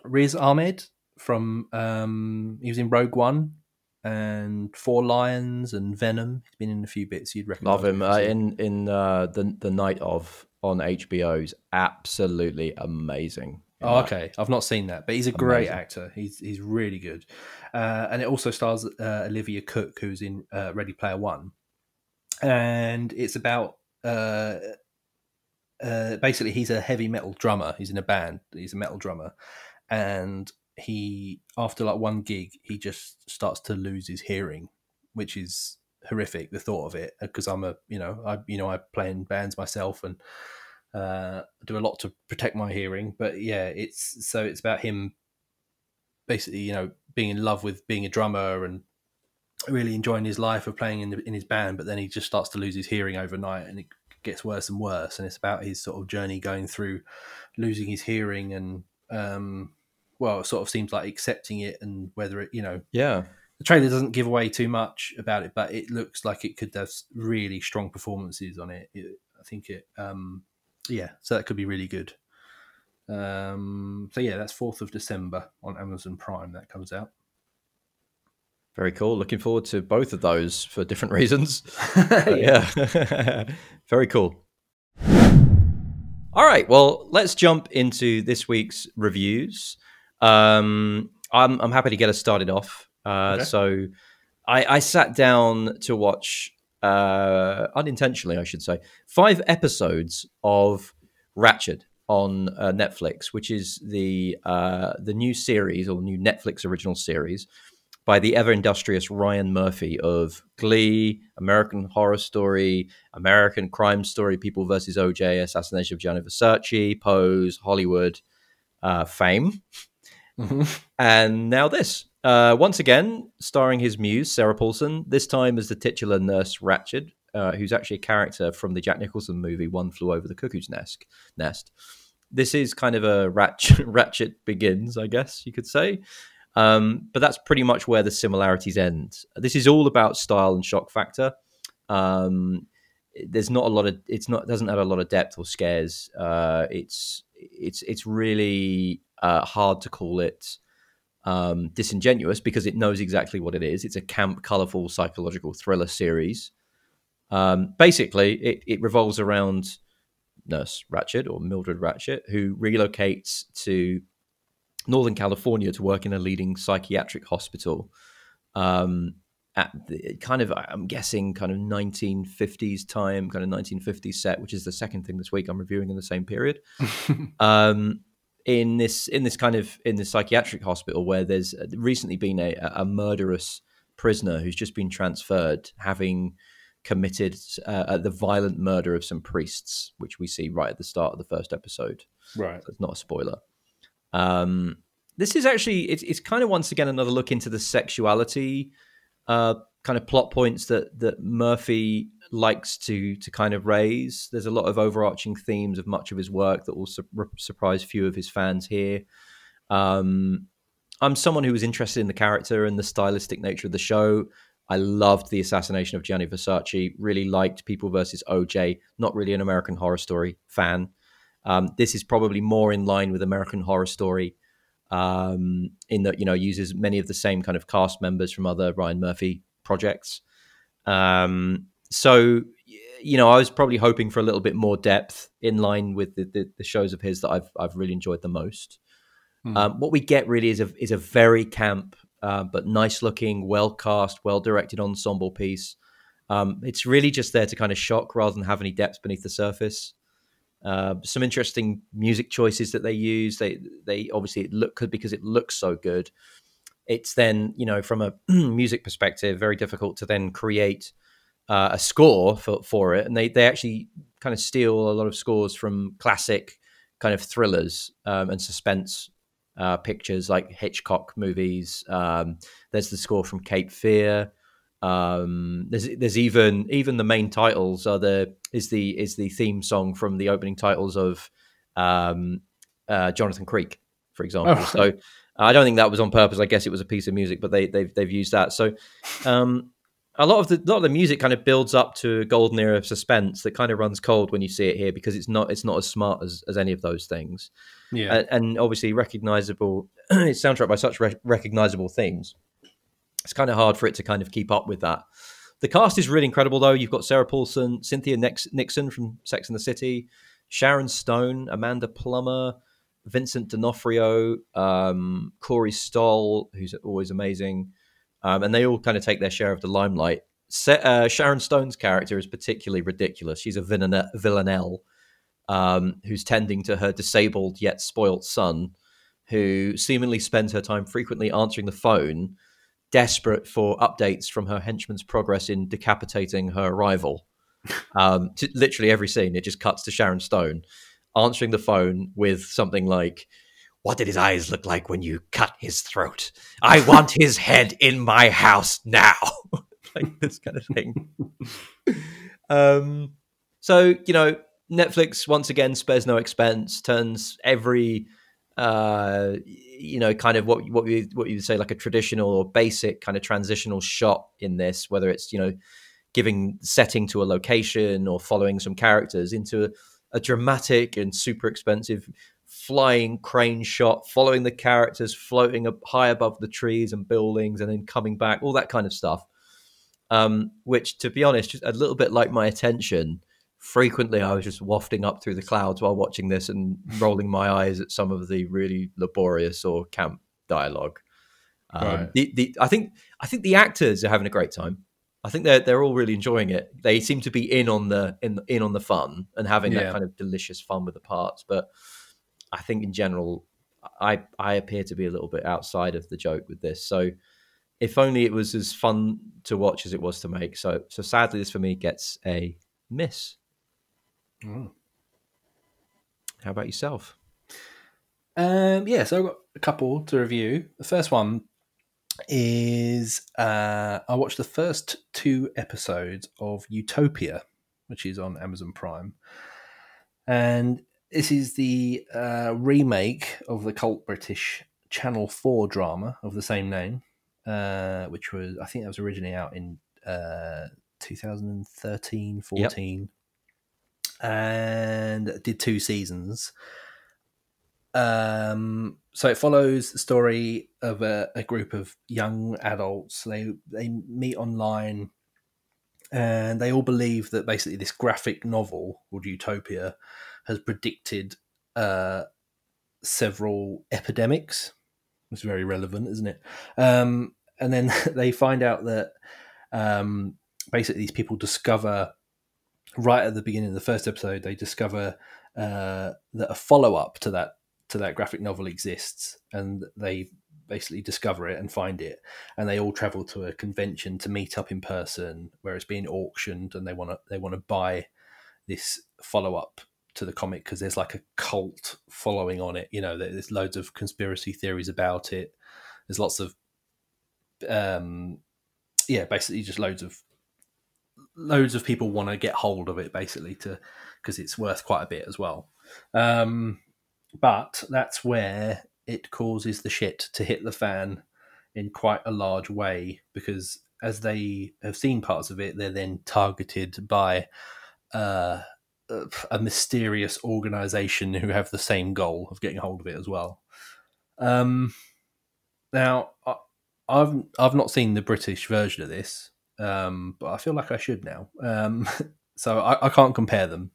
Riz Ahmed from, um, he was in Rogue One and Four Lions and Venom. He's been in a few bits you'd recognise. Love him. Uh, in in uh, the the night of on HBO's absolutely amazing. Oh, okay. I've not seen that, but he's a great actor. He's he's really good, uh, and it also stars uh, Olivia Cooke, who's in uh, Ready Player One, and it's about uh, uh, basically he's a heavy metal drummer. He's in a band. He's a metal drummer, and he after like one gig he just starts to lose his hearing, which is horrific. The thought of it because I'm a you know I you know I play in bands myself and uh, do a lot to protect my hearing. But yeah, it's so it's about him basically you know being in love with being a drummer and really enjoying his life of playing in, the, in his band, but then he just starts to lose his hearing overnight, and it gets worse and worse. And it's about his sort of journey going through losing his hearing, and um, well, it sort of seems like accepting it, and whether it, you know, yeah. The trailer doesn't give away too much about it, but it looks like it could have really strong performances on it. it I think it, um, yeah, so that could be really good. Um, so yeah, that's fourth of December on Amazon Prime. That comes out. Very cool. Looking forward to both of those for different reasons. yeah. yeah. Very cool. All right. Well, let's jump into this week's reviews. Um, I'm, I'm happy to get us started off. Uh, okay. So I, I, sat down to watch, uh, unintentionally, I should say, five episodes of Ratched on uh, Netflix, which is the uh, the new series or new Netflix original series by the ever industrious Ryan Murphy of Glee, American Horror Story, American Crime Story, People versus OJ, Assassination of Gianni Versace, Pose, Hollywood, uh, fame. Mm-hmm. And now this. Uh, once again, starring his muse, Sarah Paulson, this time as the titular nurse Ratched, uh, who's actually a character from the Jack Nicholson movie One Flew Over the Cuckoo's Nest. Nest. This is kind of a Ratched, Ratched begins, I guess you could say. Um, but that's pretty much where the similarities end. This is all about style and shock factor. Um, there's not a lot of it's not doesn't have a lot of depth or scares. Uh, it's it's it's really uh, hard to call it um, disingenuous because it knows exactly what it is. It's a camp, colorful psychological thriller series. Um, basically, it, it revolves around Nurse Ratched or Mildred Ratched, who relocates to Northern California to work in a leading psychiatric hospital. Um, at the kind of, I'm guessing, kind of 1950s time, kind of 1950s set, which is the second thing this week I'm reviewing in the same period. um, in this, in this kind of, in the psychiatric hospital where there's recently been a, a murderous prisoner who's just been transferred, having committed uh, the violent murder of some priests, which we see right at the start of the first episode. Right, so it's not a spoiler. Um, this is actually it's, it's kind of once again another look into the sexuality uh, kind of plot points that that Murphy likes to to kind of raise. There's a lot of overarching themes of much of his work that will su- surprise few of his fans here. Um, I'm someone who was interested in the character and the stylistic nature of the show. I loved the assassination of Gianni Versace. Really liked People versus OJ. Not really an American Horror Story fan. Um, this is probably more in line with American Horror Story, um, in that you know uses many of the same kind of cast members from other Ryan Murphy projects. Um, so you know, I was probably hoping for a little bit more depth in line with the, the, the shows of his that I've I've really enjoyed the most. Mm. what we get really is a is a very camp uh, but nice looking, well cast, well directed ensemble piece. Um, it's really just there to kind of shock rather than have any depth beneath the surface. Uh, some interesting music choices that they use. They they obviously look good because it looks so good. It's then you know from a music perspective very difficult to then create uh, a score for for it, and they they actually kind of steal a lot of scores from classic kind of thrillers um, and suspense uh, pictures like Hitchcock movies. Um, there's the score from Cape Fear. Um, there's there's even even the main titles are the is the is the theme song from the opening titles of um, uh, Jonathan Creek, for example. Oh. So I don't think that was on purpose. I guess it was a piece of music, but they they've they've used that. So um, a lot of the lot of the music kind of builds up to a golden era of suspense that kind of runs cold when you see it here because it's not it's not as smart as, as any of those things. Yeah, and, and obviously recognizable. it's soundtrack by such re- recognizable themes it's kind of hard for it to kind of keep up with that. The cast is really incredible, though. You've got Sarah Paulson, Cynthia Nixon from Sex and the City, Sharon Stone, Amanda Plummer, Vincent D'Onofrio, um, Corey Stoll, who's always amazing. Um, and they all kind of take their share of the limelight. uh, Sharon Stone's character is particularly ridiculous. She's a villan- villanelle um, who's tending to her disabled yet spoilt son, who seemingly spends her time frequently answering the phone, desperate for updates from her henchman's progress in decapitating her rival. Um, literally every scene, it just cuts to Sharon Stone answering the phone with something like, what did his eyes look like when you cut his throat? I want his head in my house now. like this kind of thing. um, so, you know, Netflix once again spares no expense, turns every uh, you know, kind of what what you what you say like a traditional or basic kind of transitional shot in this, whether it's you know giving setting to a location or following some characters into a, a dramatic and super expensive flying crane shot, following the characters floating up high above the trees and buildings, and then coming back, all that kind of stuff. Um, which, to be honest, just a little bit like my attention. Frequently, I was just wafting up through the clouds while watching this and rolling my eyes at some of the really laborious or camp dialogue. Um, right. the, the, I think I think the actors are having a great time. I think they're they're all really enjoying it. They seem to be in on the in in on the fun and having yeah. that kind of delicious fun with the parts. But I think in general, I I appear to be a little bit outside of the joke with this. So if only it was as fun to watch as it was to make. So so sadly, this for me gets a miss. Mm. How about yourself? Um, yeah, so I've got a couple to review. The first one is uh, I watched the first two episodes of Utopia, which is on Amazon Prime, and this is the uh, remake of the cult British Channel 4 drama of the same name, uh, which was, I think that was originally out in uh, 2013 14. Yep. And did two seasons. Um, so it follows the story of a, a, group of young adults. They they meet online, and they all believe that basically this graphic novel called Utopia has predicted uh, several epidemics. It's very relevant, isn't it? Um, and then they find out that um, basically these people discover right at the beginning of the first episode they discover uh, that a follow up to that to that graphic novel exists, and they basically discover it and find it, and they all travel to a convention to meet up in person where it's being auctioned, and they want to they want to buy this follow up to the comic because there's like a cult following on it. You know, there's loads of conspiracy theories about it. There's lots of, um, yeah, basically just loads of loads of people want to get hold of it basically to because it's worth quite a bit as well. Um, but that's where it causes the shit to hit the fan in quite a large way because as they have seen parts of it, they're then targeted by uh, a mysterious organization who have the same goal of getting hold of it as well. Um, now, I, have I've not seen the British version of this, um, but I feel like I should now. Um, so I, I, can't compare them.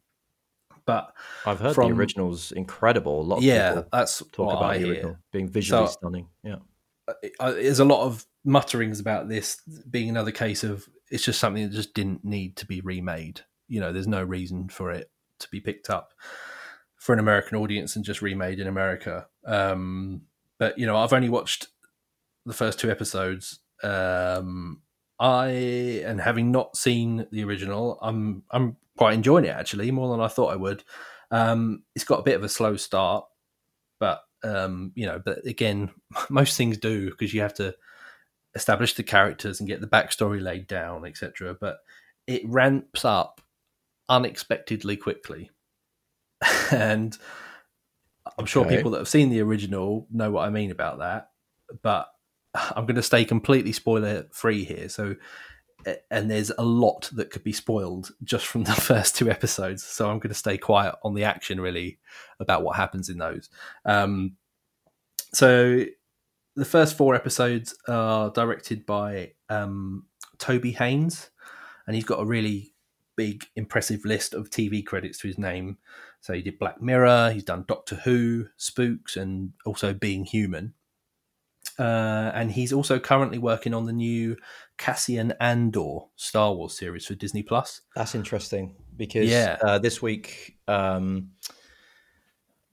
But I've heard from, the original's incredible. A lot of yeah, that's talk about I the original hear. being visually so, stunning. Yeah, there's a lot of mutterings about this being another case of it's just something that just didn't need to be remade you know, there's no reason for it to be picked up for an American audience and just remade in America. Um, but you know, I've only watched the first two episodes. Um, I and having not seen the original, I'm I'm quite enjoying it actually more than I thought I would. Um, it's got a bit of a slow start, but um, you know, but again, most things do because you have to establish the characters and get the backstory laid down, etc. But it ramps up unexpectedly quickly. and I'm sure okay. people that have seen the original know what I mean about that. But I'm going to stay completely spoiler free here. So, and there's a lot that could be spoiled just from the first two episodes. So I'm going to stay quiet on the action really about what happens in those. Um, so the first four episodes are directed by um, Toby Haynes, and he's got a really big, impressive list of TV credits to his name. So he did Black Mirror, he's done Doctor Who, Spooks, and also Being Human. Uh, and he's also currently working on the new Cassian Andor Star Wars series for Disney Plus. That's interesting because Yeah. uh, this week, um,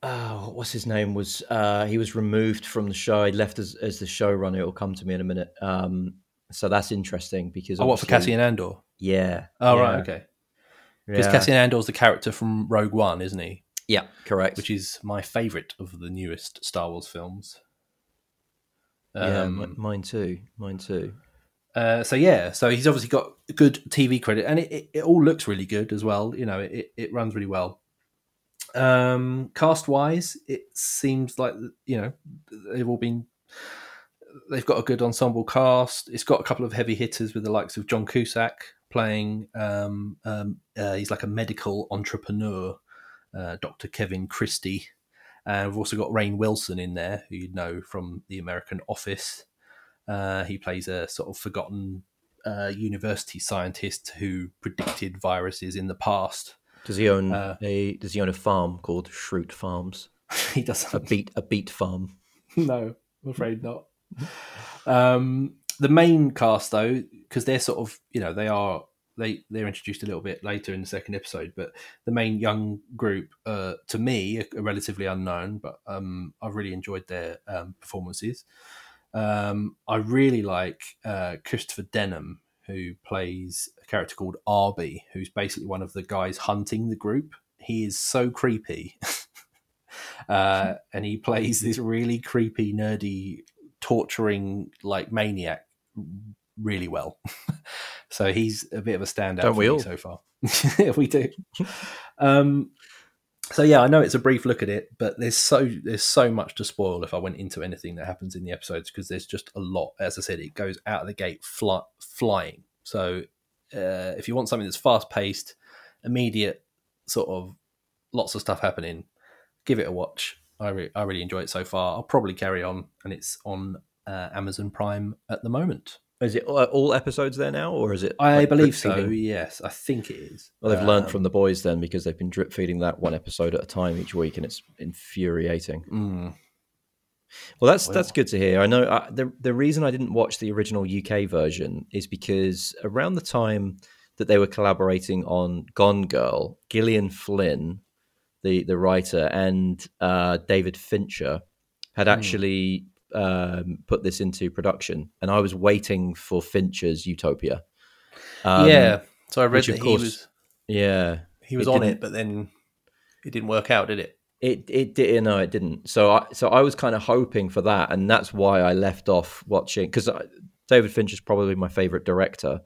oh, what's his name was uh, he was removed from the show. He left as, as the showrunner. It'll come to me in a minute. Um, so that's interesting because Oh, what for Cassian Andor? Yeah. Oh, yeah, right, okay. Because yeah. Cassian Andor's the character from Rogue One, isn't he? Yeah, correct. Which is my favourite of the newest Star Wars films. yeah, Um, mi- mine too. Mine too. Uh, so yeah, so he's obviously got good TV credit, and it, it, it all looks really good as well. You know, it, it runs really well. Um, cast wise, it seems like you know they've all been they've got a good ensemble cast. It's got a couple of heavy hitters with the likes of John Cusack playing. Um, um, uh, he's like a medical entrepreneur, uh, Dr. Kevin Christie. And we've also got Rainn Wilson in there, who you know from the American Office. Uh, he plays a sort of forgotten uh, university scientist who predicted viruses in the past. Does he own uh, a Does he own a farm called Schrute Farms? he A doesn't. beet a beet farm. no, I'm afraid not. Um, the main cast, though, because they're sort of you know they are they they're introduced a little bit later in the second episode, but the main young group, uh, to me, are, relatively unknown, but um, I've really enjoyed their um, performances. Um, I really like uh, Christopher Denham, who plays a character called Arby, who's basically one of the guys hunting the group. He is so creepy. uh, and he plays this really creepy, nerdy, torturing like maniac really well. so he's a bit of a standout Don't for we me all? so far. we do. um, so yeah, I know it's a brief look at it, but there's so there's so much to spoil if I went into anything that happens in the episodes because there's just a lot. As I said, it goes out of the gate fly, flying. So uh, if you want something that's fast paced, immediate, sort of lots of stuff happening, give it a watch. I re- I really enjoy it so far. I'll probably carry on, and it's on uh, Amazon Prime at the moment. Is it all- episodes there now, or is it? I like, believe so. Yes, I think it is. Well, they've learned Um, from the boys then because they've been drip feeding that one episode at a time each week, and it's infuriating. mm, Well, that's that's good to hear. I know uh, the the reason I didn't watch the original UK version is because around the time that they were collaborating on Gone Girl, Gillian Flynn, the the writer, and uh, David Fincher had Hmm. actually um, put this into production, and I was waiting for Fincher's Utopia. Um, yeah. So I read that of course, he was yeah. he was it on it, but then it didn't work out, did it? It it did no, it didn't. So I so I was kind of hoping for that, and that's why I left off watching because David Finch is probably my favorite director,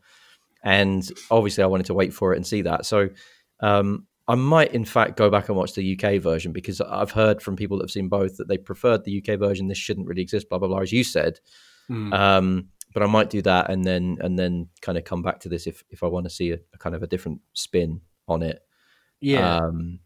and obviously I wanted to wait for it and see that. So um, I might in fact go back and watch the UK version because I've heard from people that have seen both that they preferred the UK version. This shouldn't really exist, blah blah blah, as you said. Mm. Um, but I might do that and then and then kind of come back to this if if I want to see a, a kind of a different spin on it. yeah. Um,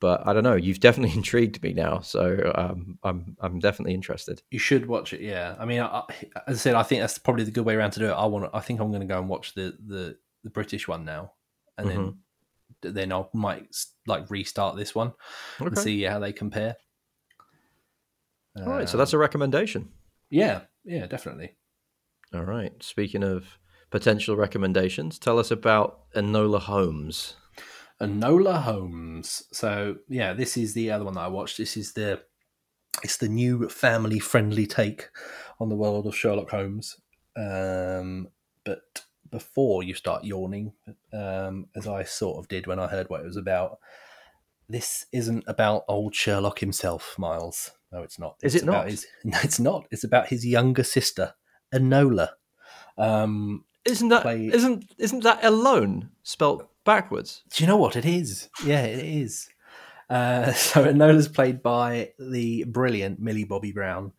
but I don't know. You've definitely intrigued me now, so um, I'm I'm definitely interested. You should watch it. Yeah, I mean, I, as I said, I think that's probably the good way around to do it. I want. I think I'm going to go and watch the the the British one now, and Mm-hmm. then then I might like restart this one and see how they compare. All right, so that's a recommendation. yeah, yeah, definitely. All right. Speaking of potential recommendations, tell us about Enola Holmes. Enola Holmes. So yeah, this is the other one that I watched. This is the it's the new family friendly take on the world of Sherlock Holmes. Um, but before you start yawning, um, as I sort of did when I heard what it was about, this isn't about old Sherlock himself, Miles. No, it's not. Is It's it about not? His, no, it's not. It's about his younger sister, Enola. Um, Isn't that Play- not isn't that alone spelt backwards? Do you know what it is? Yeah, it is. Uh, so Enola's played by the brilliant Millie Bobby Brown,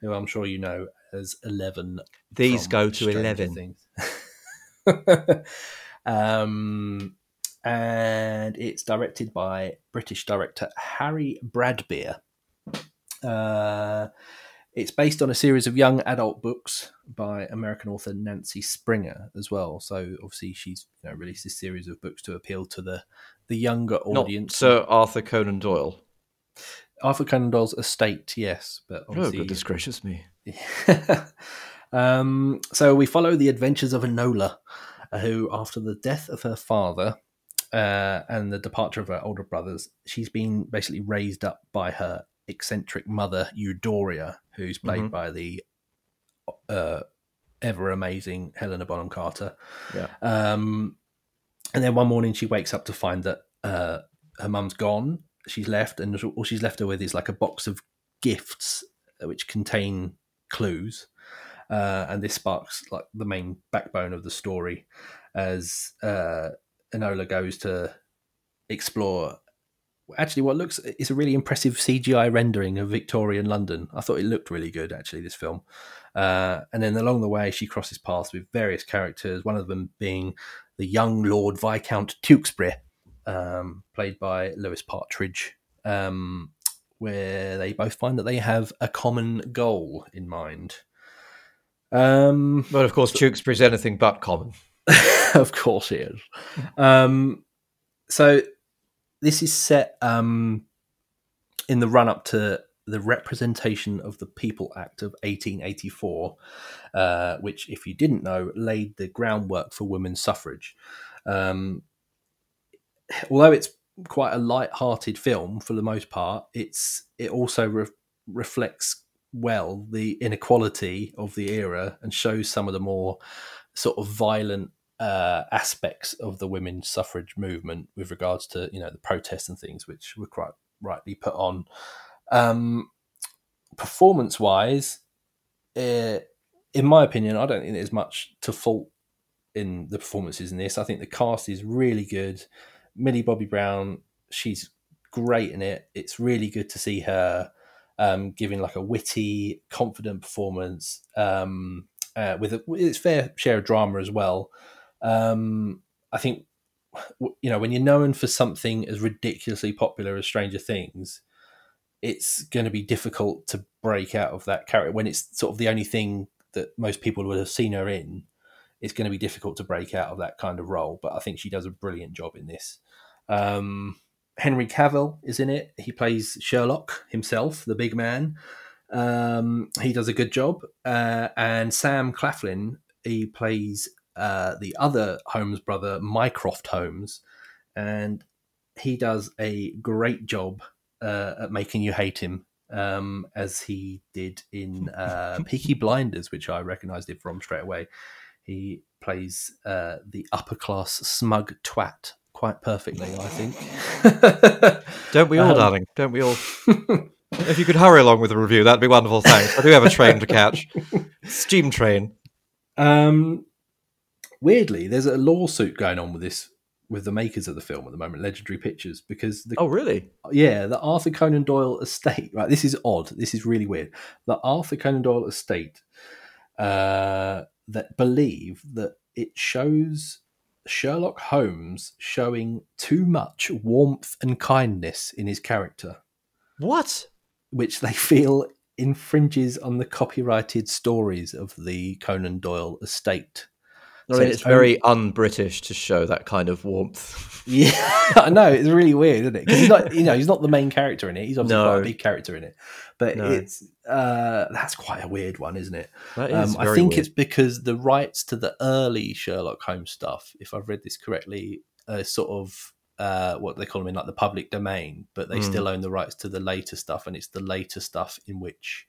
who I'm sure you know as Eleven. These go to Stranger eleven. Things. um, and it's directed by British director Harry Bradbeer. Uh, it's based on a series of young adult books by American author Nancy Springer as well. So obviously she's you know, released this series of books to appeal to the the younger Not audience. Sir Arthur Conan Doyle. Arthur Conan Doyle's estate, yes, but Oh, obviously goodness gracious me! Um, so we follow the adventures of Enola, uh, who, after the death of her father uh, and the departure of her older brothers, she's been basically raised up by her eccentric mother, Eudoria, who's played Mhm. by the uh, ever amazing Helena Bonham Carter. Yeah. Um, and then one morning she wakes up to find that uh, her mum's gone. She's left, and all she's left her with is like a box of gifts uh, which contain clues. Uh, and this sparks like the main backbone of the story as uh, Enola goes to explore. Actually, what looks is a really impressive CGI rendering of Victorian London. I thought it looked really good, actually, this film. Uh, and then along the way, she crosses paths with various characters, one of them being the young Lord Viscount Tewkesbury, um, played by Louis Partridge, um, where they both find that they have a common goal in mind. Um, But of course, Tewkesbury's anything but common. of course it is. Um, so this is set um, in the run up to the Representation of the People Act of 1884, uh, which, if you didn't know, laid the groundwork for women's suffrage. Um, although it's quite a light-hearted film for the most part, it's it also re- reflects well the inequality of the era and shows some of the more sort of violent uh, aspects of the women's suffrage movement with regards to you know the protests and things which were quite rightly put on. Um, performance wise, uh, in my opinion, I don't think there's much to fault in the performances in this. I think the cast is really good. Millie Bobby Brown, she's great in it. It's really good to see her um, giving like a witty, confident performance um, uh, with, a, with its fair share of drama as well. Um, I think you know when you're known for something as ridiculously popular as Stranger Things, it's going to be difficult to break out of that character when it's sort of the only thing that most people would have seen her in. It's going to be difficult to break out of that kind of role, but I think she does a brilliant job in this. Um, Henry Cavill is in it. He plays Sherlock himself, the big man. Um, he does a good job. Uh, and Sam Claflin, he plays uh, the other Holmes brother, Mycroft Holmes, and he does a great job uh, at making you hate him, um, as he did in uh, Peaky Blinders, which I recognised it from straight away. He plays uh, the upper class smug twat quite perfectly, I think. Don't we all, Um, darling? Don't we all? if you could hurry along with the review, that'd be wonderful. Thanks. I do have a train to catch. Steam train. Um, weirdly, there's a lawsuit going on with this with the makers of the film at the moment, Legendary Pictures, because the Oh, really? yeah, the Arthur Conan Doyle estate. Right, this is odd. This is really weird. The Arthur Conan Doyle estate uh, that believe that it shows Sherlock Holmes showing too much warmth and kindness in his character, What? which they feel infringes on the copyrighted stories of the Conan Doyle estate. I So mean, it's it's very un-British to show that kind of warmth. Yeah, I know it's really weird, isn't it? Because he's not, you know, he's not the main character in it. He's obviously No. quite a big character in it, but No. it's uh, that's quite a weird one, isn't it? That is Um, I think weird. it's because the rights to the early Sherlock Holmes stuff, if I've read this correctly, are sort of uh, what they call them in like the public domain, but they Mm. still own the rights to the later stuff, and it's the later stuff in which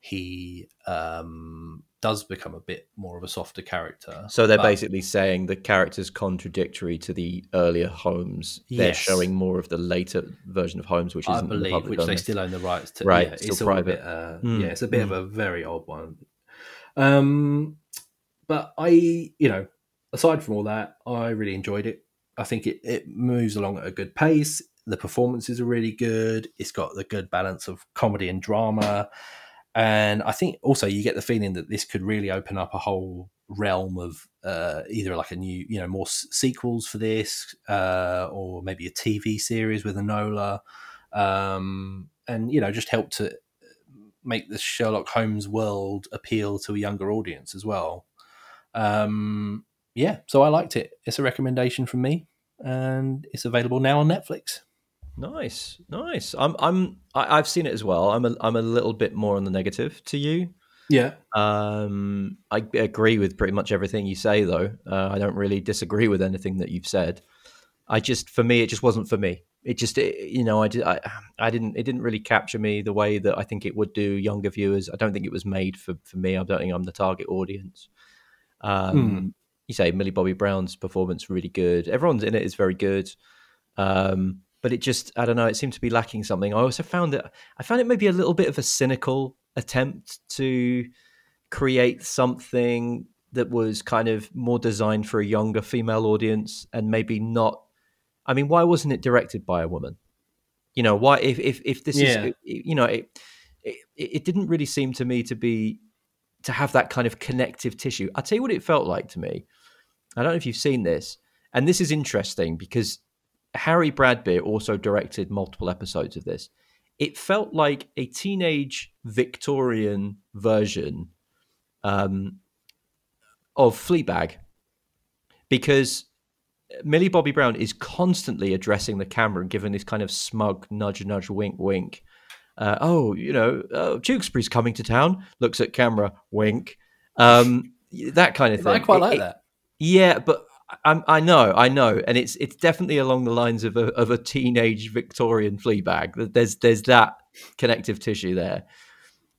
he um, does become a bit more of a softer character. So they're But- basically saying the character's contradictory to the earlier Holmes. They're showing more of the later version of Holmes, which I in the believe, public which they still own the rights to. Right, yeah, still it's private. bit, uh, Mm, yeah, it's a bit of mm. a very odd one. Um, but I, you know, aside from all that, I really enjoyed it. I think it, it moves along at a good pace. The performances are really good. It's got the good balance of comedy and drama. And I think also you get the feeling that this could really open up a whole realm of uh, either like a new, you know, more s- sequels for this, uh, or maybe a TV series with Enola, um, and you know, just help to make the Sherlock Holmes world appeal to a younger audience as well. Um, yeah, so I liked it. It's a recommendation from me, and it's available now on Netflix. Nice, nice. I'm, I'm, I, I've seen it as well. I'm, a, I'm a little bit more on the negative to you. Yeah. Um, I agree with pretty much everything you say, though. Uh, I don't really disagree with anything that you've said. I just, for me, it just wasn't for me. It just, it, you know, I, did, I, I didn't, it didn't really capture me the way that I think it would do younger viewers. I don't think it was made for, for me. I don't think I'm the target audience. Um, Hmm. You say Millie Bobby Brown's performance really good. Everyone's in it is very good. Um, but it just, I don't know, it seemed to be lacking something. I also found it, I found it maybe a little bit of a cynical attempt to create something that was kind of more designed for a younger female audience and maybe not. I mean, why wasn't it directed by a woman? You know, why if if, if this Yeah. is you know it, it it didn't really seem to me to be to have that kind of connective tissue. I'll tell you what it felt like to me. I don't know if you've seen this, and this is interesting because Harry Bradbeer also directed multiple episodes of this. It felt like a teenage Victorian version um, of Fleabag because Millie Bobby Brown is constantly addressing the camera and giving this kind of smug nudge, nudge, wink, wink. Uh, oh, you know, uh, Tewkesbury's coming to town. Looks at camera, wink. Um, that kind of thing. I quite It- like it- that. yeah, but I, I know, I know, and it's it's definitely along the lines of a of a teenage Victorian Fleabag. There's there's that connective tissue there.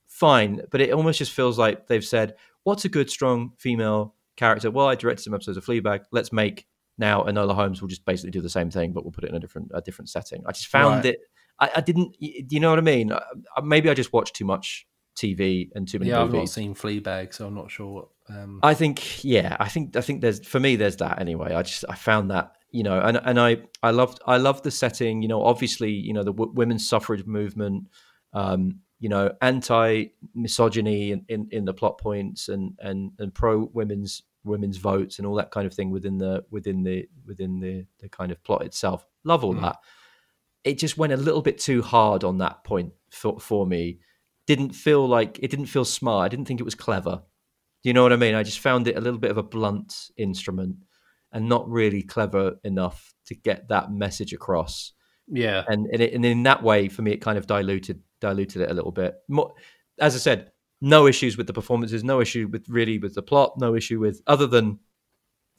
Fine, but it almost just feels like they've said, "What's a good, strong female character?" Well, I directed some episodes of Fleabag. Let's make now Enola Holmes. We'll just basically do the same thing, but we'll put it in a different a different setting. I just found Right. it. I, I didn't. you know what I mean? Uh, Maybe I just watched too much TV and too many Yeah, I've not seen Fleabag, so I'm not sure. Um, I think, yeah, I think, I think there's for me, there's that anyway. I just, I found that, you know, and and I, I loved, I loved the setting. You know, obviously, you know, the w- women's suffrage movement, um, you know, anti misogyny in, in in the plot points and and and pro women's women's votes and all that kind of thing within the within the within the the kind of plot itself. Love all Mm. that. It just went a little bit too hard on that point for for me. Didn't feel like it didn't feel smart. I didn't think it was clever. Do you know what I mean? I just found it a little bit of a blunt instrument and not really clever enough to get that message across. yeah, And and, it, and in that way, for me, it kind of diluted diluted it a little bit. More, as I said, no issues with the performances, no issue with really with the plot, no issue with other than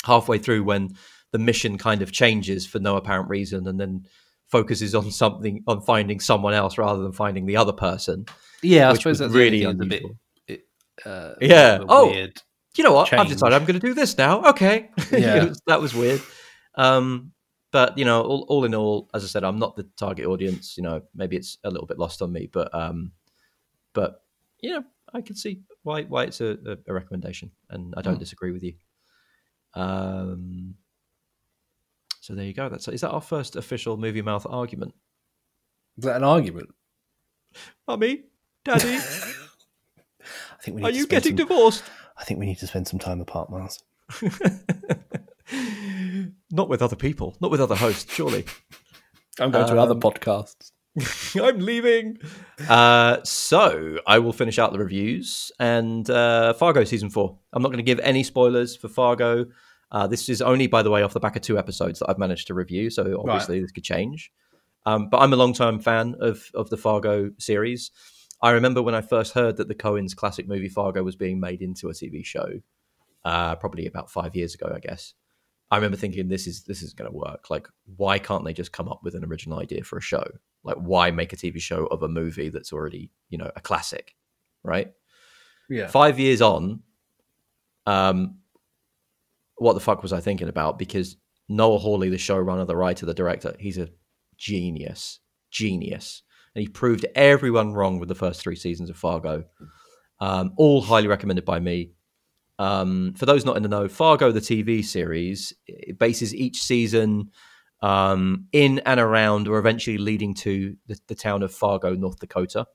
halfway through when the mission kind of changes for no apparent reason and then focuses on something on finding someone else rather than finding the other person. yeah. I suppose that's really a bit. It, uh, Yeah. Oh, you know what? I've decided I'm going to do this now. Okay. Yeah. Was- that was weird. Um, but you know, all, all in all, as I said, I'm not the target audience. You know, maybe it's a little bit lost on me, but um, but you know, I can see why why it's a, a, recommendation, and I don't Hmm. disagree with you. Um, so there you go. That's is that our first official movie mouth argument? Is that an argument? Mummy, Daddy, I think we need are to you getting some, divorced? I think we need to spend some time apart, Miles. not with other people, not with other hosts, surely. I'm going to other Um, podcasts. I'm leaving. Uh, so I will finish out the reviews and uh, Fargo season four. I'm not going to give any spoilers for Fargo. Uh, this is only, by the way, off the back of two episodes that I've managed to review. So obviously this could change. Um, but I'm a long-time fan of of the Fargo series. I remember when I first heard that the Coens classic movie Fargo was being made into a TV show, uh, probably about five years ago, I guess. I remember thinking this is this is going to work. Like, why can't they just come up with an original idea for a show? Like, why make a TV show of a movie that's already you know a classic, right? Yeah. Five years on, um, what the fuck was I thinking about? Because Noah Hawley, the showrunner, the writer, the director, he's a genius, genius, and he proved everyone wrong with the first three seasons of Fargo. Um, all highly recommended by me. Um, for those not in the know, Fargo, the TV series, it bases each season um, in and around or eventually leading to the, the town of Fargo, North Dakota.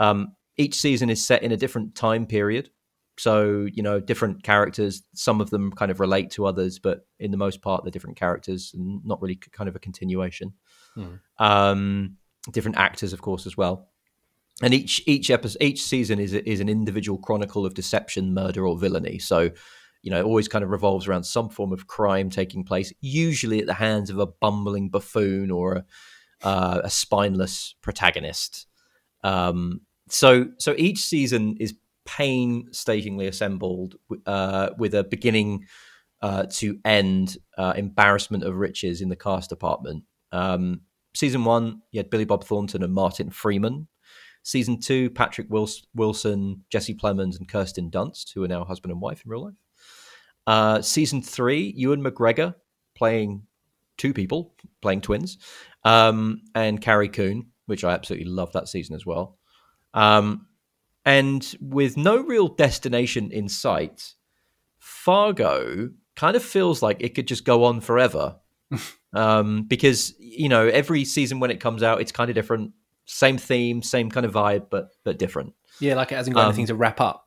Um, each season is set in a different time period. So, you know, different characters, some of them kind of relate to others, but in the most part, they're different characters and not really kind of a continuation. Hmm. Um, different actors, of course, as well and each each episode each season is is an individual chronicle of deception murder or villainy so you know it always kind of revolves around some form of crime taking place usually at the hands of a bumbling buffoon or a, uh, a spineless protagonist um, so so each season is painstakingly assembled uh, with a beginning uh, to end uh, embarrassment of riches in the cast department. Um, season one, you had Billy Bob Thornton and Martin Freeman. Season two, Patrick Wilson, Jesse Plemons, and Kirsten Dunst, who are now husband and wife in real life. Uh, season three, Ewan McGregor playing two people, playing twins, um, and Carrie Coon, which I absolutely love that season as well. Um, and with no real destination in sight, Fargo kind of feels like it could just go on forever. um, because you know every season when it comes out, it's kind of different, same theme, same kind of vibe, but but different. Yeah, like it hasn't got um, anything to wrap up.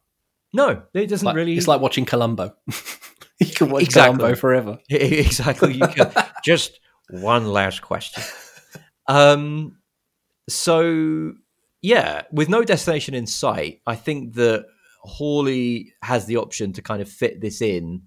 No, it doesn't like, really. It's like watching Columbo. you can watch exactly. Columbo forever. exactly. You can. just one last question. Um. So yeah, with no destination in sight, I think that Hawley has the option to kind of fit this in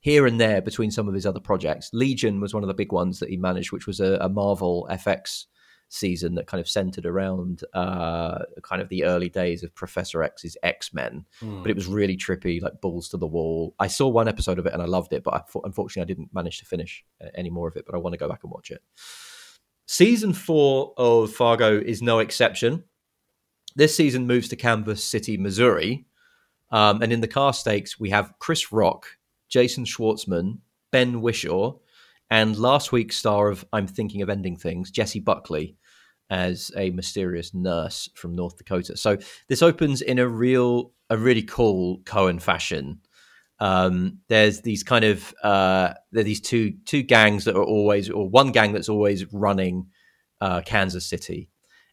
here and there between some of his other projects. Legion was one of the big ones that he managed, which was a, a Marvel FX season that kind of centered around uh, kind of the early days of Professor X's X Men. Mm. But it was really trippy, like balls to the wall. I saw one episode of it and I loved it, but I, unfortunately I didn't manage to finish uh, any more of it. But I want to go back and watch it. Season four of Fargo is no exception. This season moves to Kansas City, Missouri. Um, and in the car stakes, we have Chris Rock, Jason Schwartzman, Ben Whishaw, and last week's star of I'm Thinking of Ending Things, Jessie Buckley, as a mysterious nurse from North Dakota. So this opens in a real, a really cool Coen fashion. Um, there's these kind of uh, there these two two gangs that are always, or one gang that's always running uh, Kansas City,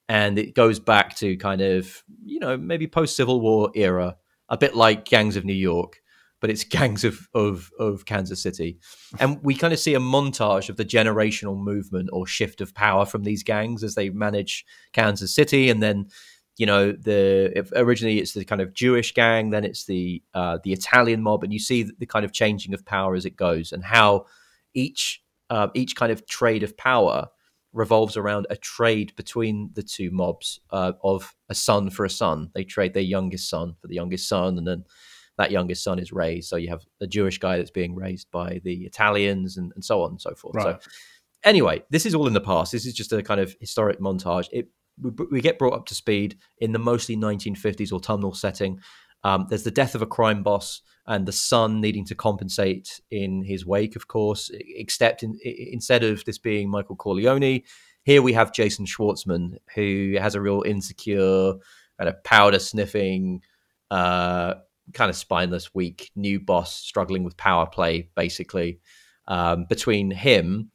and it goes back to kind of you know maybe post Civil War era, a bit like Gangs of New York, but it's gangs of of of Kansas City, and we kind of see a montage of the generational movement or shift of power from these gangs as they manage Kansas City, and then you know the originally it's the kind of Jewish gang, then it's the uh, the Italian mob, and you see the kind of changing of power as it goes, and how each uh, each kind of trade of power revolves around a trade between the two mobs uh, of a son for a son. They trade their youngest son for the youngest son, and then that youngest son is raised. So you have a Jewish guy that's being raised by the Italians, and, and so on and so forth. Right. So anyway, this is all in the past. This is just a kind of historic montage. It we, we get brought up to speed in the mostly 1950s autumnal setting. Um, there's the death of a crime boss and the son needing to compensate in his wake, of course, except in, instead of this being Michael Corleone, here we have Jason Schwartzman, who has a real insecure, kind of powder sniffing, uh, kind of spineless, weak new boss struggling with power play, basically. Um, between him,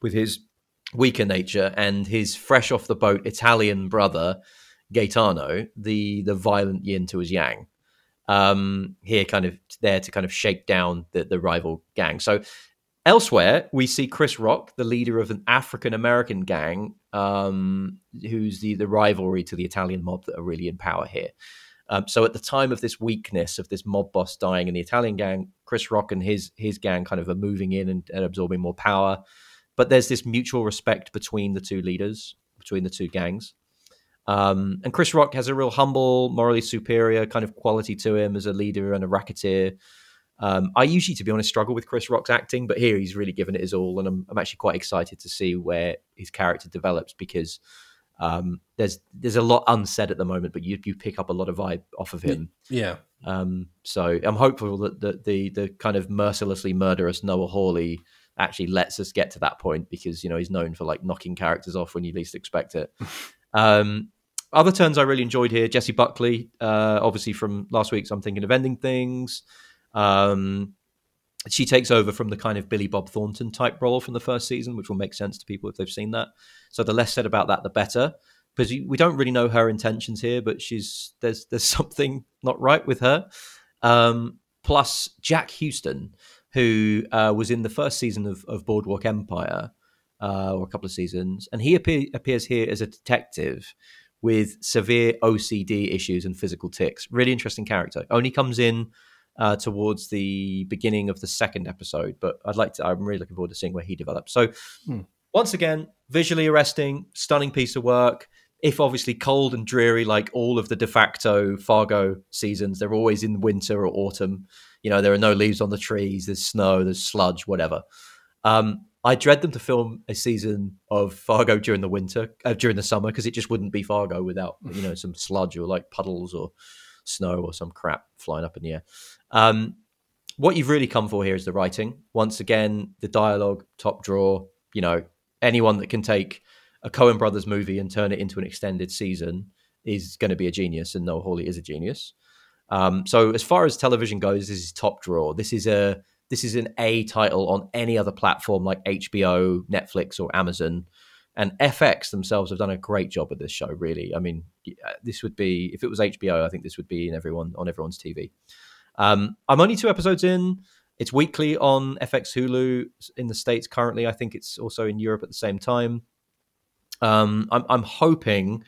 with his weaker nature, and his fresh off the boat Italian brother, Gaetano, the the violent yin to his yang um, here kind of there to kind of shake down the, the rival gang. So elsewhere, we see Chris Rock, the leader of an African American gang, um, who's the, the rivalry to the Italian mob that are really in power here. Um, so at the time of this weakness of this mob boss dying in the Italian gang, Chris Rock and his his gang kind of are moving in and, and absorbing more power. But there's this mutual respect between the two leaders, between the two gangs. Um, and Chris Rock has a real humble, morally superior kind of quality to him as a leader and a racketeer. Um, I usually, to be honest, struggle with Chris Rock's acting, but here he's really given it his all, and I'm, I'm actually quite excited to see where his character develops because um, there's there's a lot unsaid at the moment, but you you pick up a lot of vibe off of him. Yeah. Um, so I'm hopeful that the, the the kind of mercilessly murderous Noah Hawley actually lets us get to that point because you know he's known for like knocking characters off when you least expect it. Um, other turns I really enjoyed here. Jessie Buckley, uh, obviously from last week's I'm Thinking of Ending Things. Um, she takes over from the kind of Billy Bob Thornton type role from the first season, which will make sense to people if they've seen that. So the less said about that, the better. Because we don't really know her intentions here, but she's there's there's something not right with her. Um, plus Jack Huston, who uh, was in the first season of, of Boardwalk Empire, uh, or a couple of seasons, and he appear, appears here as a detective with severe OCD issues and physical tics. Really interesting character. Only comes in uh, towards the beginning of the second episode, but I'd like to. I'm really looking forward to seeing where he develops. So, hmm. once again, visually arresting, stunning piece of work. if obviously cold and dreary, like all of the de facto Fargo seasons, they're always in winter or autumn. You know, there are no leaves on the trees, there's snow, there's sludge, whatever. Um, I dread them to film a season of Fargo during the winter, uh, during the summer, because it just wouldn't be Fargo without you know some sludge or like puddles or snow or some crap flying up in the air. Um, what you've really come for here is the writing. Once again, the dialogue, top drawer. You know, anyone that can take a Coen Brothers movie and turn it into an extended season is going to be a genius, and Noah Hawley is a genius. Um, so as far as television goes, this is top drawer. This is a this is an A title on any other platform like HBO, Netflix, or Amazon. And FX themselves have done a great job with this show. Really, I mean, this would be if it was HBO, I think this would be in everyone on everyone's TV. Um, I'm only two episodes in. It's weekly on FX Hulu in the states currently. I think it's also in Europe at the same time. Um, I'm, I'm hoping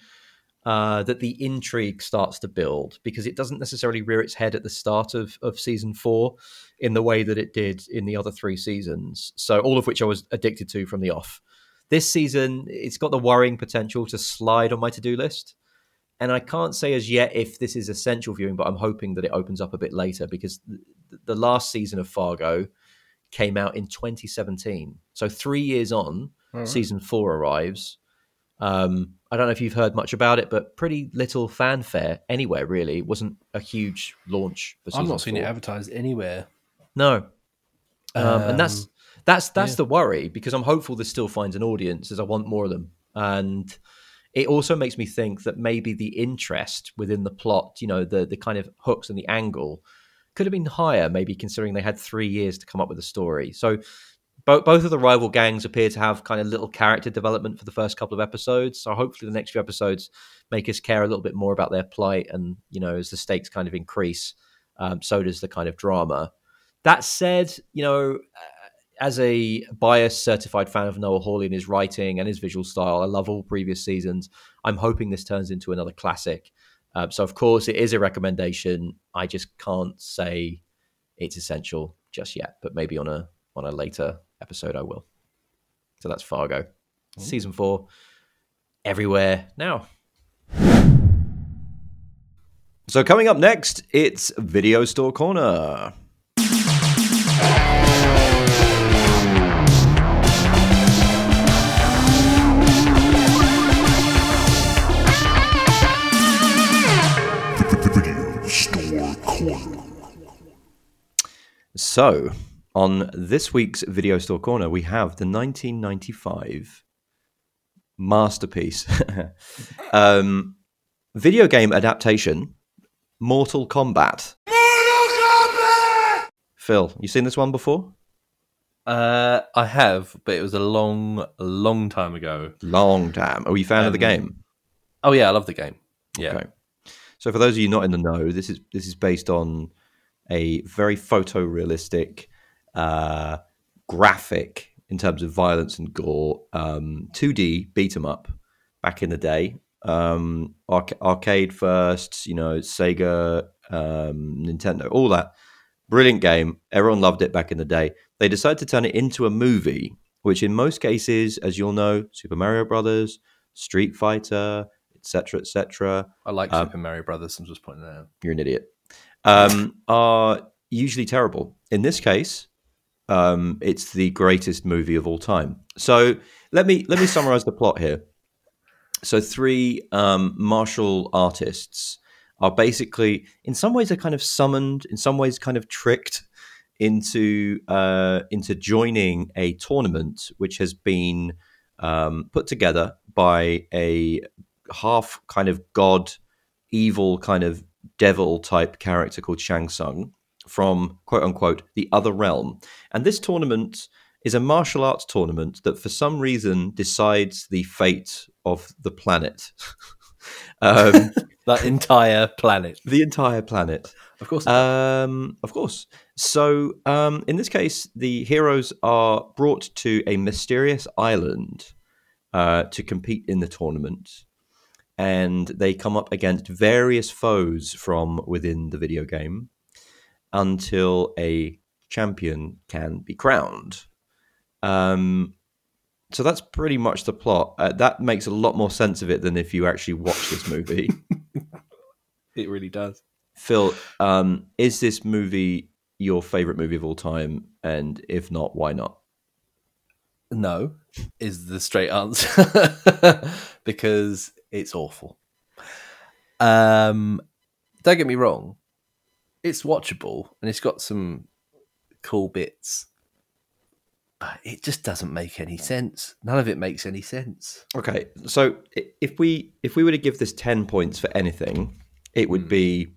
uh, that the intrigue starts to build because it doesn't necessarily rear its head at the start of, of season four in the way that it did in the other three seasons. So, all of which I was addicted to from the off. This season, it's got the worrying potential to slide on my to do list. And I can't say as yet if this is essential viewing, but I'm hoping that it opens up a bit later because the last season of Fargo came out in 2017. So, three years on, right. season four arrives um, I don't know if you've heard much about it, but pretty little fanfare anywhere really. It wasn't a huge launch. For I've not seen it advertised anywhere. No, um, um, and that's um, that's that's yeah. the worry because I'm hopeful this still finds an audience as I want more of them, and it also makes me think that maybe the interest within the plot, you know, the the kind of hooks and the angle, could have been higher. Maybe considering they had three years to come up with a story. So both both of the rival gangs appear to have kind of little character development for the first couple of episodes. So hopefully the next few episodes make us care a little bit more about their plight, and you know, as the stakes kind of increase, um, so does the kind of drama. That said, you know, uh, as a biased certified fan of Noah Hawley and his writing and his visual style, I love all previous seasons. I'm hoping this turns into another classic. Uh, so, of course, it is a recommendation. I just can't say it's essential just yet, but maybe on a on a later episode, I will. So that's Fargo. Mm. Season four, everywhere now. So coming up next, it's Video Store Corner. So, on this week's Video Store Corner, we have the 1995 masterpiece um, video game adaptation, Mortal Kombat. Mortal Kombat! Phil, you seen this one before? Uh, I have, but it was a long, long time ago. Long time. Are you a fan um, of the um, game? Oh yeah, I love the game. Yeah. Okay. So for those of you not in the know, this is this is based on a very photorealistic uh, graphic in terms of violence and gore, um, 2D beat 'em up back in the day. Um, arc- arcade first, you know, Sega, um, Nintendo, all that. Brilliant game. Everyone loved it back in the day. They decided to turn it into a movie, which in most cases, as you'll know, Super Mario Brothers, Street Fighter, etc., etc. I like um, Super Mario Brothers. I'm just pointing that out. You're an idiot. Um, are usually terrible. In this case, um, it's the greatest movie of all time. So let me let me summarize the plot here. So three um, martial artists are basically, in some ways, are kind of summoned, in some ways, kind of tricked into uh, into joining a tournament which has been um, put together by a half kind of god, evil kind of devil type character called Shang Tsung, from quote unquote the other realm. And this tournament is a martial arts tournament that for some reason decides the fate of the planet. um, that entire planet. The entire planet. Of course. Um, of course. So, um, in this case, the heroes are brought to a mysterious island uh, to compete in the tournament. And they come up against various foes from within the video game until a champion can be crowned. Um, So that's pretty much the plot. Uh, that makes a lot more sense of it than if you actually watch this movie. It really does. Phil, um, is this movie your favorite movie of all time? And if not, why not? No, is the straight answer because it's awful. Um, don't get me wrong, it's watchable and it's got some cool bits, but it just doesn't make any sense. None of it makes any sense. Okay, so if we if we were to give this ten points for anything, it would hmm. be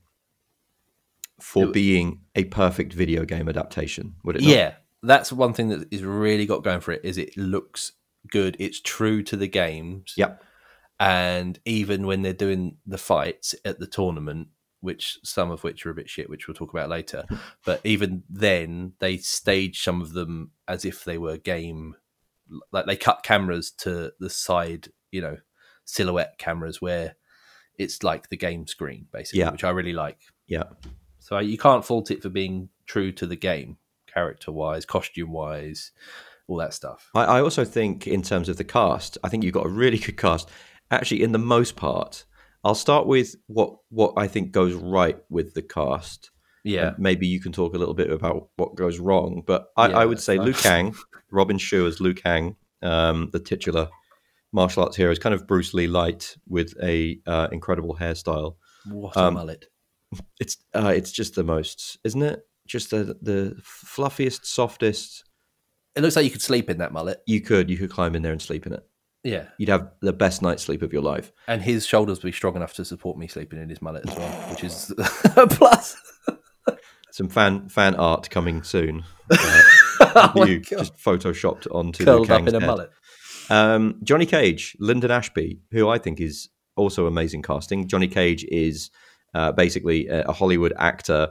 for would- being a perfect video game adaptation. Would it? Not? Yeah, that's one thing that is really got going for it. Is it looks good? It's true to the games. Yep. and even when they're doing the fights at the tournament which some of which are a bit shit which we'll talk about later but even then they stage some of them as if they were game like they cut cameras to the side you know silhouette cameras where it's like the game screen basically Yeah. which i really like Yeah. so you can't fault it for being true to the game character wise costume wise all that stuff I, I also think, in terms of the cast, I think you've got a really good cast. Actually, in the most part, I'll start with what what I think goes right with the cast. yeah And maybe you can talk a little bit about what goes wrong. But I, Yeah, I would say. Liu Kang, Robin Shou as Liu Kang, um, the titular martial arts hero, is kind of Bruce Lee light with a uh, incredible hairstyle. what um, a mullet It's uh, it's just the most, isn't it? Just the the fluffiest, softest. it looks like you could sleep in that mullet You could you could climb in there and sleep in it. Yeah You'd have the best night's sleep of your life. and his shoulders would be strong enough to support me sleeping in his mullet as well, which is a plus. Some fan fan art coming soon. Uh, oh you just photoshopped onto curled the up in a head. mullet. Um, Johnny Cage, Linden Ashby, who I think is also amazing casting. Johnny Cage is uh, basically a, a Hollywood actor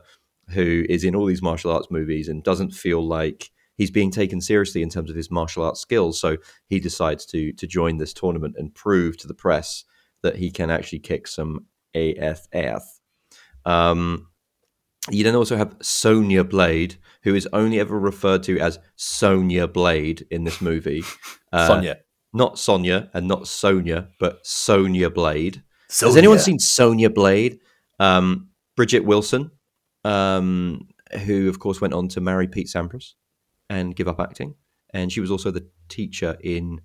who is in all these martial arts movies and doesn't feel like he's being taken seriously in terms of his martial arts skills. So he decides to to join this tournament and prove to the press that he can actually kick some AFF. Um, you then also have Sonia Blade, who is only ever referred to as Sonia Blade in this movie. Uh, Sonya. not Sonia and not Sonia, but Sonia Blade. Has anyone seen Sonia Blade? Um, Bridget Wilson, um, who of course went on to marry Pete Sampras and give up acting, and she was also the teacher in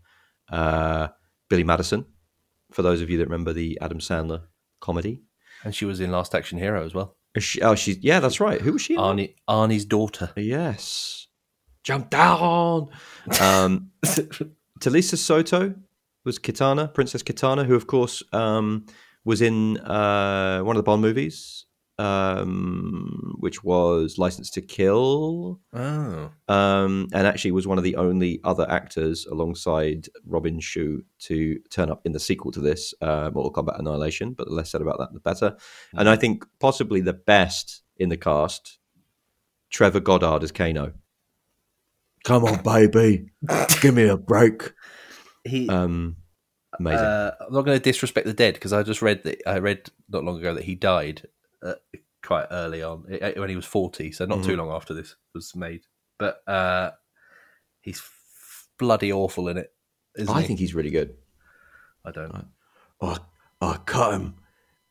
uh, Billy Madison. For those of you that remember the Adam Sandler comedy, And she was in Last Action Hero as well. She, oh, she's yeah, that's right. Who was she? Arnie, Arnie's daughter. Yes, jump down. Um, Talisa Soto was Kitana, Princess Kitana, who of course um, was in uh, one of the Bond movies, um, which was License to Kill, Oh. um, and actually was one of the only other actors alongside Robin Shou to turn up in the sequel to this, uh, Mortal Kombat Annihilation. But the less said about that, the better. And I think possibly the best in the cast, Trevor Goddard as Kano. Come on, baby, give me a break. He, Um, amazing. uh, I'm not going to disrespect the dead because I just read that I read not long ago that he died uh, quite early on uh, when he was 40, so not Mm-hmm. too long after this was made. But uh, he's bloody awful in it. Isn't I he? think he's really good. I don't. I, I cut him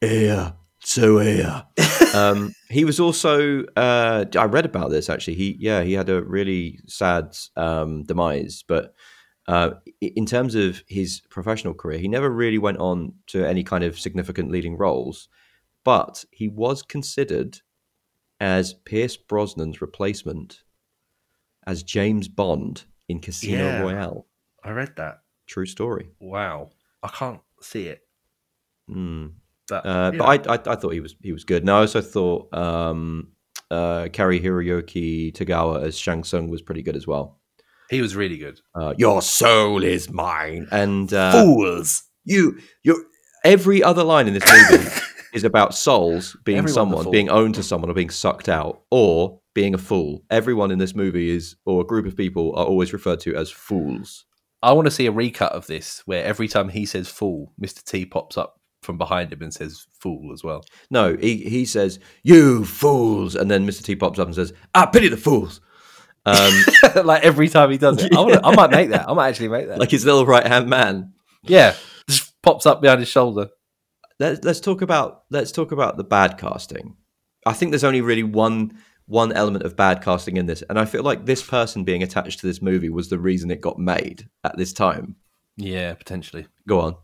ear to ear. um, he was also. Uh, I read about this actually. He yeah he had a really sad um, demise, but. Uh, in terms of his professional career, he never really went on to any kind of significant leading roles, but he was considered as Pierce Brosnan's replacement as James Bond in Casino Yeah. Royale. I read that. True story. Wow. I can't see it. Mm. But, Uh, you but I, I, I thought he was he was good. And I also thought um, uh, Cary Hiroyuki Tagawa as Shang Tsung was pretty good as well. he was really good. Uh, Your soul is mine, and uh, Fools. you, you. Every other line in this movie is about souls being Everyone's a someone, being owned to someone, or being sucked out, or being a fool. Everyone in this movie is, or a group of people, are always referred to as fools. I want to see a recut of this where every time he says fool, Mr. T pops up from behind him and says fool as well. No, he, he says, You fools. And then Mr. T pops up and says, I pity the fools. Um, like every time he does it. I, wanna, I might make that. I might actually make that. like his little right hand man. yeah, just pops up behind his shoulder. Let's let's talk about let's talk about the bad casting. I think there's only really one one element of bad casting in this, and I feel like this person being attached to this movie was the reason it got made at this time. Yeah, potentially. Go on.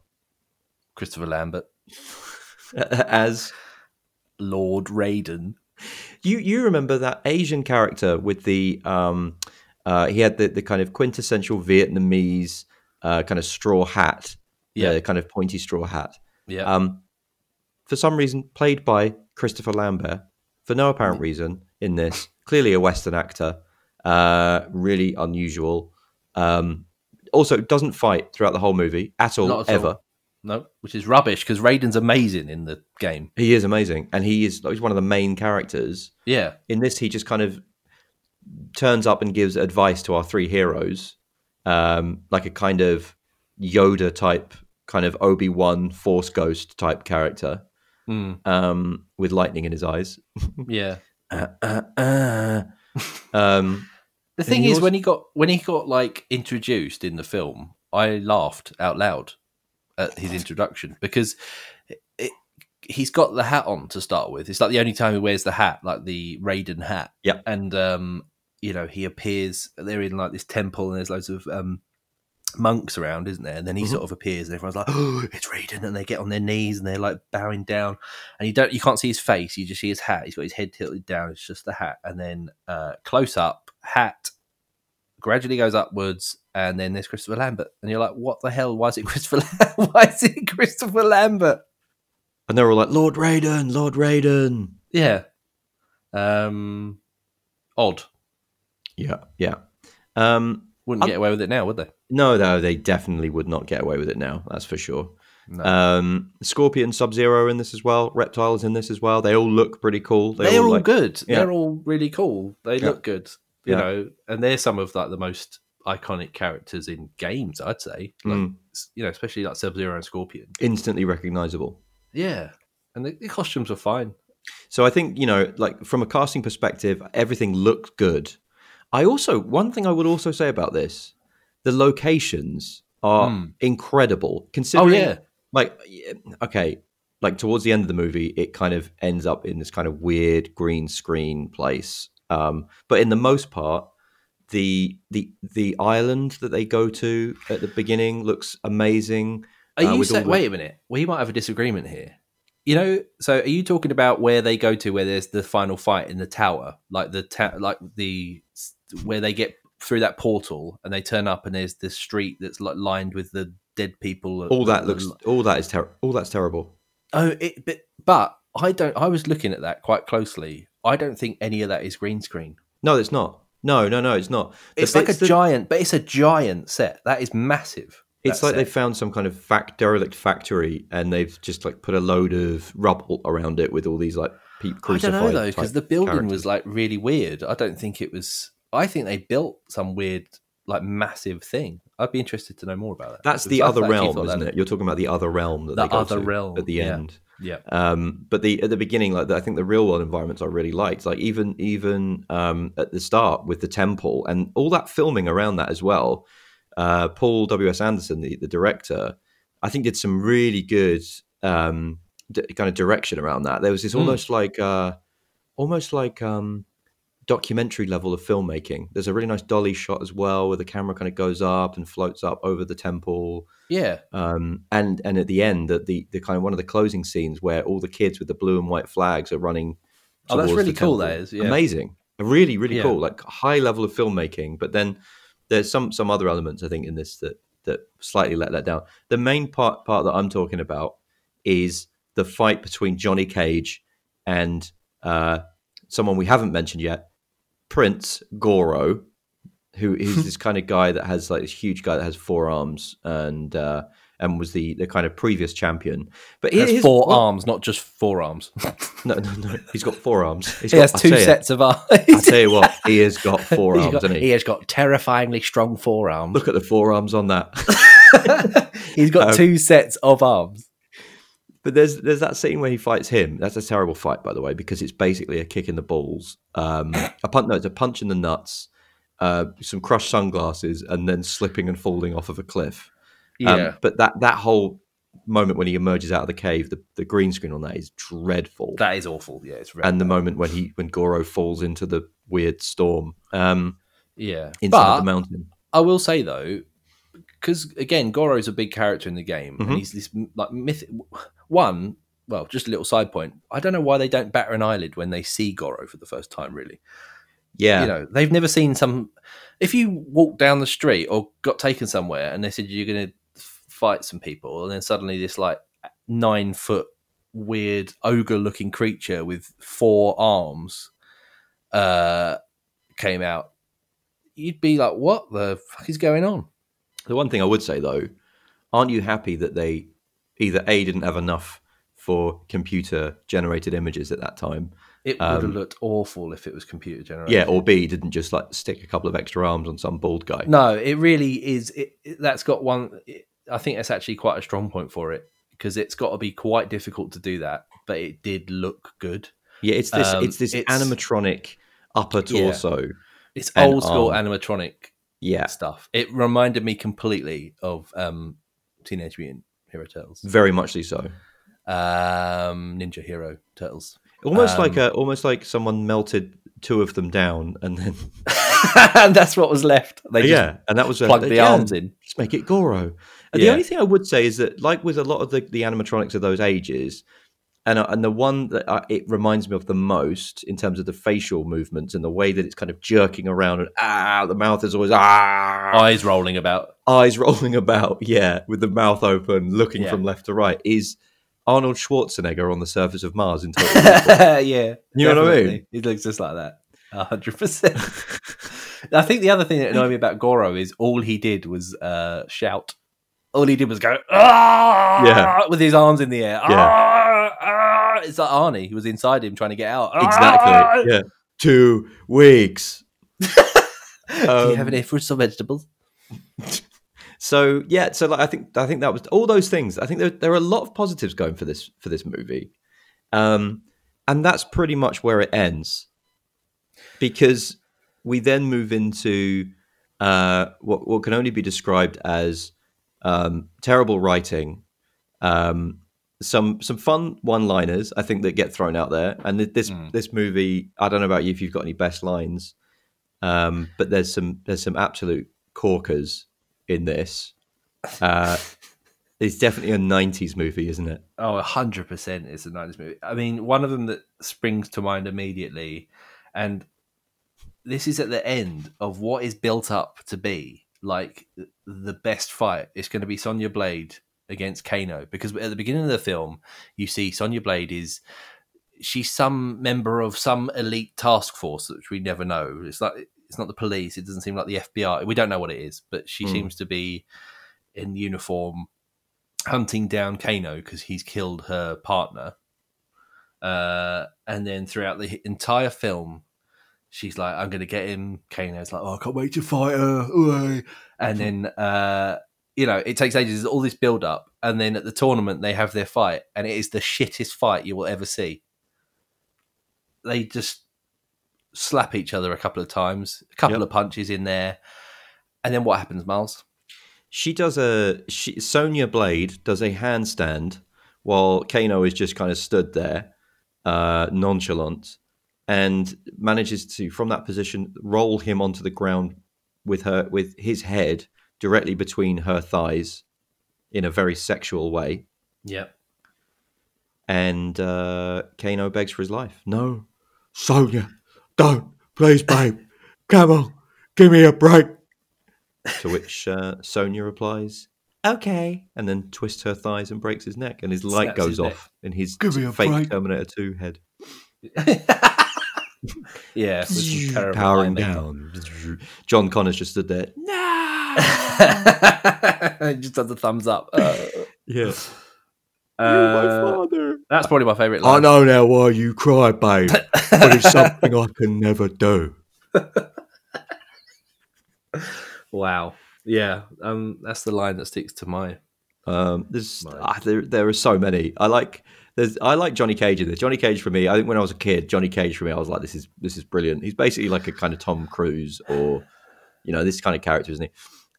Christopher Lambert, As Lord Raiden. you you remember that Asian character with the um uh he had the, the kind of quintessential Vietnamese uh kind of straw hat. Yeah. The kind of pointy straw hat. Yeah. Um for some reason played by Christopher Lambert for no apparent reason in this. Clearly a Western actor. Uh really unusual. Um also doesn't fight throughout the whole movie at all at all. ever. no, which is rubbish because Raiden's amazing in the game. He is amazing and he is he's one of the main characters. Yeah. in this he just kind of turns up and gives advice to our three heroes um like a kind of yoda type kind of obi-wan force ghost type character Mm, um with lightning in his eyes yeah. uh, uh, uh. um The thing is, when he got when he got like introduced in the film, I laughed out loud at his introduction because it, it, he's got the hat on to start with. It's like the only time he wears the hat, like the Raiden hat. Yep. and um, you know, he appears. They're in like this temple, and there's loads of um monks around, isn't there? And then he Mhm. sort of appears, and everyone's like, "Oh, it's Raiden!" And they get on their knees and they're like bowing down, and you don't, you can't see his face. You just see his hat. He's got his head tilted down. It's just the hat, and then uh, close up hat gradually goes upwards, and then there's Christopher Lambert, and you're like, "What the hell? Why is it Christopher? Why is it Christopher Lambert?" and they're all like lord raiden lord raiden Yeah, um, odd. yeah yeah um Wouldn't I'm- get away with it now, would they? No no they definitely would not get away with it now that's for sure No. um scorpion sub-zero in this as well reptiles in this as well they all look pretty cool They are all like- good. yeah. They're all really cool. They Yeah. look good, you Yeah. know, and they're some of like the most iconic characters in games. I'd say, like, Mm. you know, especially like Sub Zero and Scorpion. instantly recognizable Yeah, and the, the costumes were fine. So I think you know, like from a casting perspective, everything looked good. I also one thing I would also say about this, the locations are Hmm. incredible. Oh yeah, like, okay, like towards the end of the movie, it kind of ends up in this kind of weird green screen place. Um, but in the most part, the the the island that they go to at the beginning looks amazing. Are uh, you saying? the- Wait a minute. We might have a disagreement here. You know, so are you talking about where they go to, where there's the final fight in the tower, like the ta- like the where they get through that portal and they turn up and there's this street that's like lined with the dead people. All that looks, all that is ter- all that's terrible. Oh, it, but but I don't. I was looking at that quite closely. I don't think any of that is green screen. No, it's not. No, no, no, it's not. The It's like a that- giant, but it's a giant set. That is massive. It's like they found some kind of fact derelict factory, and they've just like put a load of rubble around it with all these like peep I don't know though, because the building characters. was like really weird. I don't think it was. I think they built some weird, like massive thing. I'd be interested to know more about that. That's because the other realm, isn't it? You're talking about the other realm that The they go other to realm, at the yeah. end. Yeah, Um, but the at the beginning, like I think the real world environments I really liked, like even even um, at the start with the temple and all that filming around that as well. Uh, Paul W S Anderson, the, the director, I think did some really good um, d- kind of direction around that. There was this Mm. almost like uh, almost like um, documentary level of filmmaking. There's a really nice dolly shot as well, where the camera kind of goes up and floats up over the temple yeah. um, and and at the end, that the the kind of one of the closing scenes where all the kids with the blue and white flags are running. Oh, that's really cool, that is, yeah. amazing, really really Yeah. cool, like high level of filmmaking. But then there's some some other elements I think in this that that slightly let that down. The main part part that I'm talking about is the fight between Johnny Cage and uh, someone we haven't mentioned yet, Prince Goro, who is this kind of guy that has like this huge guy that has four arms and uh, and was the the kind of previous champion. But He has four well, arms, not just forearms. No, no, no. He's got four arms. He's he got, has two sets of arms. I tell you what, he has got four arms, got- hasn't he? he has got terrifyingly strong forearms. Look at the forearms on that. He's got Um, two sets of arms. But there's there's that scene where he fights him. That's a terrible fight, by the way, because it's basically a kick in the balls, um, a punch. No, it's a punch in the nuts, uh, some crushed sunglasses, and then slipping and falling off of a cliff. Yeah, Um, but that that whole moment when he emerges out of the cave, the, the green screen on that is dreadful. that is awful. Yeah, it's very and the moment when he when Goro falls into the weird storm um, yeah. inside But the mountain. I will say though, because again, Goro's a big character in the game, Mhm. and he's this like myth. One, well, just a little side point. I don't know why they don't batter an eyelid when they see Goro for the first time. Really, Yeah, you know, they've never seen some. If you walk down the street or got taken somewhere and they said you're going to fight some people, and then suddenly this like nine foot weird ogre looking creature with four arms uh came out, you'd be like, "What the fuck is going on?" The one thing I would say though, aren't you happy that they either a didn't have enough for computer generated images at that time, It would have Um, looked awful if it was computer generated. yeah, or b didn't just like stick a couple of extra arms on some bald guy. no, it really is. It, it- that's got one. It, I think that's actually quite a strong point for it because it's got to be quite difficult to do that, but it did look good. Yeah, it's this Um, it's this it's- animatronic upper Yeah. torso. It's old school arm. animatronic Yeah, stuff. It reminded me completely of um, Teenage Mutant Hero Turtles, very muchly so. um, Ninja Hero Turtles. Almost Um, like a almost like someone melted two of them down and then and that's what was left. They just yeah, and that was plugged the yeah, arms in. Just make it Goro. And the only thing I would say is that, like with a lot of the, the animatronics of those ages, and uh, and the one that uh, it reminds me of the most in terms of the facial movements and the way that it's kind of jerking around and ah, the mouth is always ah, Eyes rolling about. eyes rolling about, yeah, with the mouth open, looking Yeah. from left to right, is Arnold Schwarzenegger on the surface of Mars in Total Recall. yeah, You know what I mean? He looks just like that, hundred percent. I think the other thing that annoyed me about Goro is all he did was uh, shout. All he did was go ah, Yeah. with his arms in the air. Yeah. Ah, ah. It's like Arnie. He was inside him trying to get out. Ah. exactly. Yeah, two weeks. Do you Um, have any fruits or vegetables? So yeah, so like I think I think that was all those things. I think there there are a lot of positives going for this for this movie, um, and that's pretty much where it ends, because we then move into uh, what what can only be described as um, terrible writing, um, some some fun one liners I think that get thrown out there, and this Mm. this movie I don't know about you if you've got any best lines, um, but there's some there's some absolute corkers in this. Uh, it's definitely a '90s movie, isn't it? Oh, hundred percent! It's a nice movie. I mean, one of them that springs to mind immediately, and this is at the end of what is built up to be like the best fight. It's going to be Sonya Blade against Kano because at the beginning of the film, you see Sonya Blade is she's some member of some elite task force which we never know. It's like it's not the police. It doesn't seem like the FBI. We don't know what it is, but she Hmm. seems to be in uniform hunting down Kano because he's killed her partner. Uh, and then throughout the entire film, she's like, "I'm going to get him." Kano's like, "Oh, I can't wait to fight her." Ooh." And then, uh, you know, it takes ages. There's all this build up, and then at the tournament, they have their fight, and it is the shittest fight you will ever see. They just slap each other a couple of times, a couple Yep. of punches in there, and then what happens, Miles? She does a she, Sonia Blade does a handstand while Kano is just kind of stood there, uh, nonchalant, and manages to from that position roll him onto the ground with her with his head directly between her thighs in a very sexual way. Yep. And uh, Kano begs for his life. No, Sonia, don't, please, babe. Come on, give me a break. To which uh, Sonia replies, "Okay," and then twists her thighs and breaks his neck, and his light Snaps goes his neck. off in his Give me a fake break. Terminator Two head, yeah, powering down. John Connor's just stood there. No, just does the thumbs up. Uh, Yeah, uh, father. that's probably my favorite line. I know now why you cry, babe, but it's something I can never do. Wow. Yeah, um, that's the line that sticks to my. Um, there's Right. ah, there there are so many. I like there's I like Johnny Cage in this. Johnny Cage for me. I think when I was a kid, Johnny Cage for me, I was like, this is this is brilliant. He's basically like a kind of Tom Cruise or You know, this kind of character, isn't he?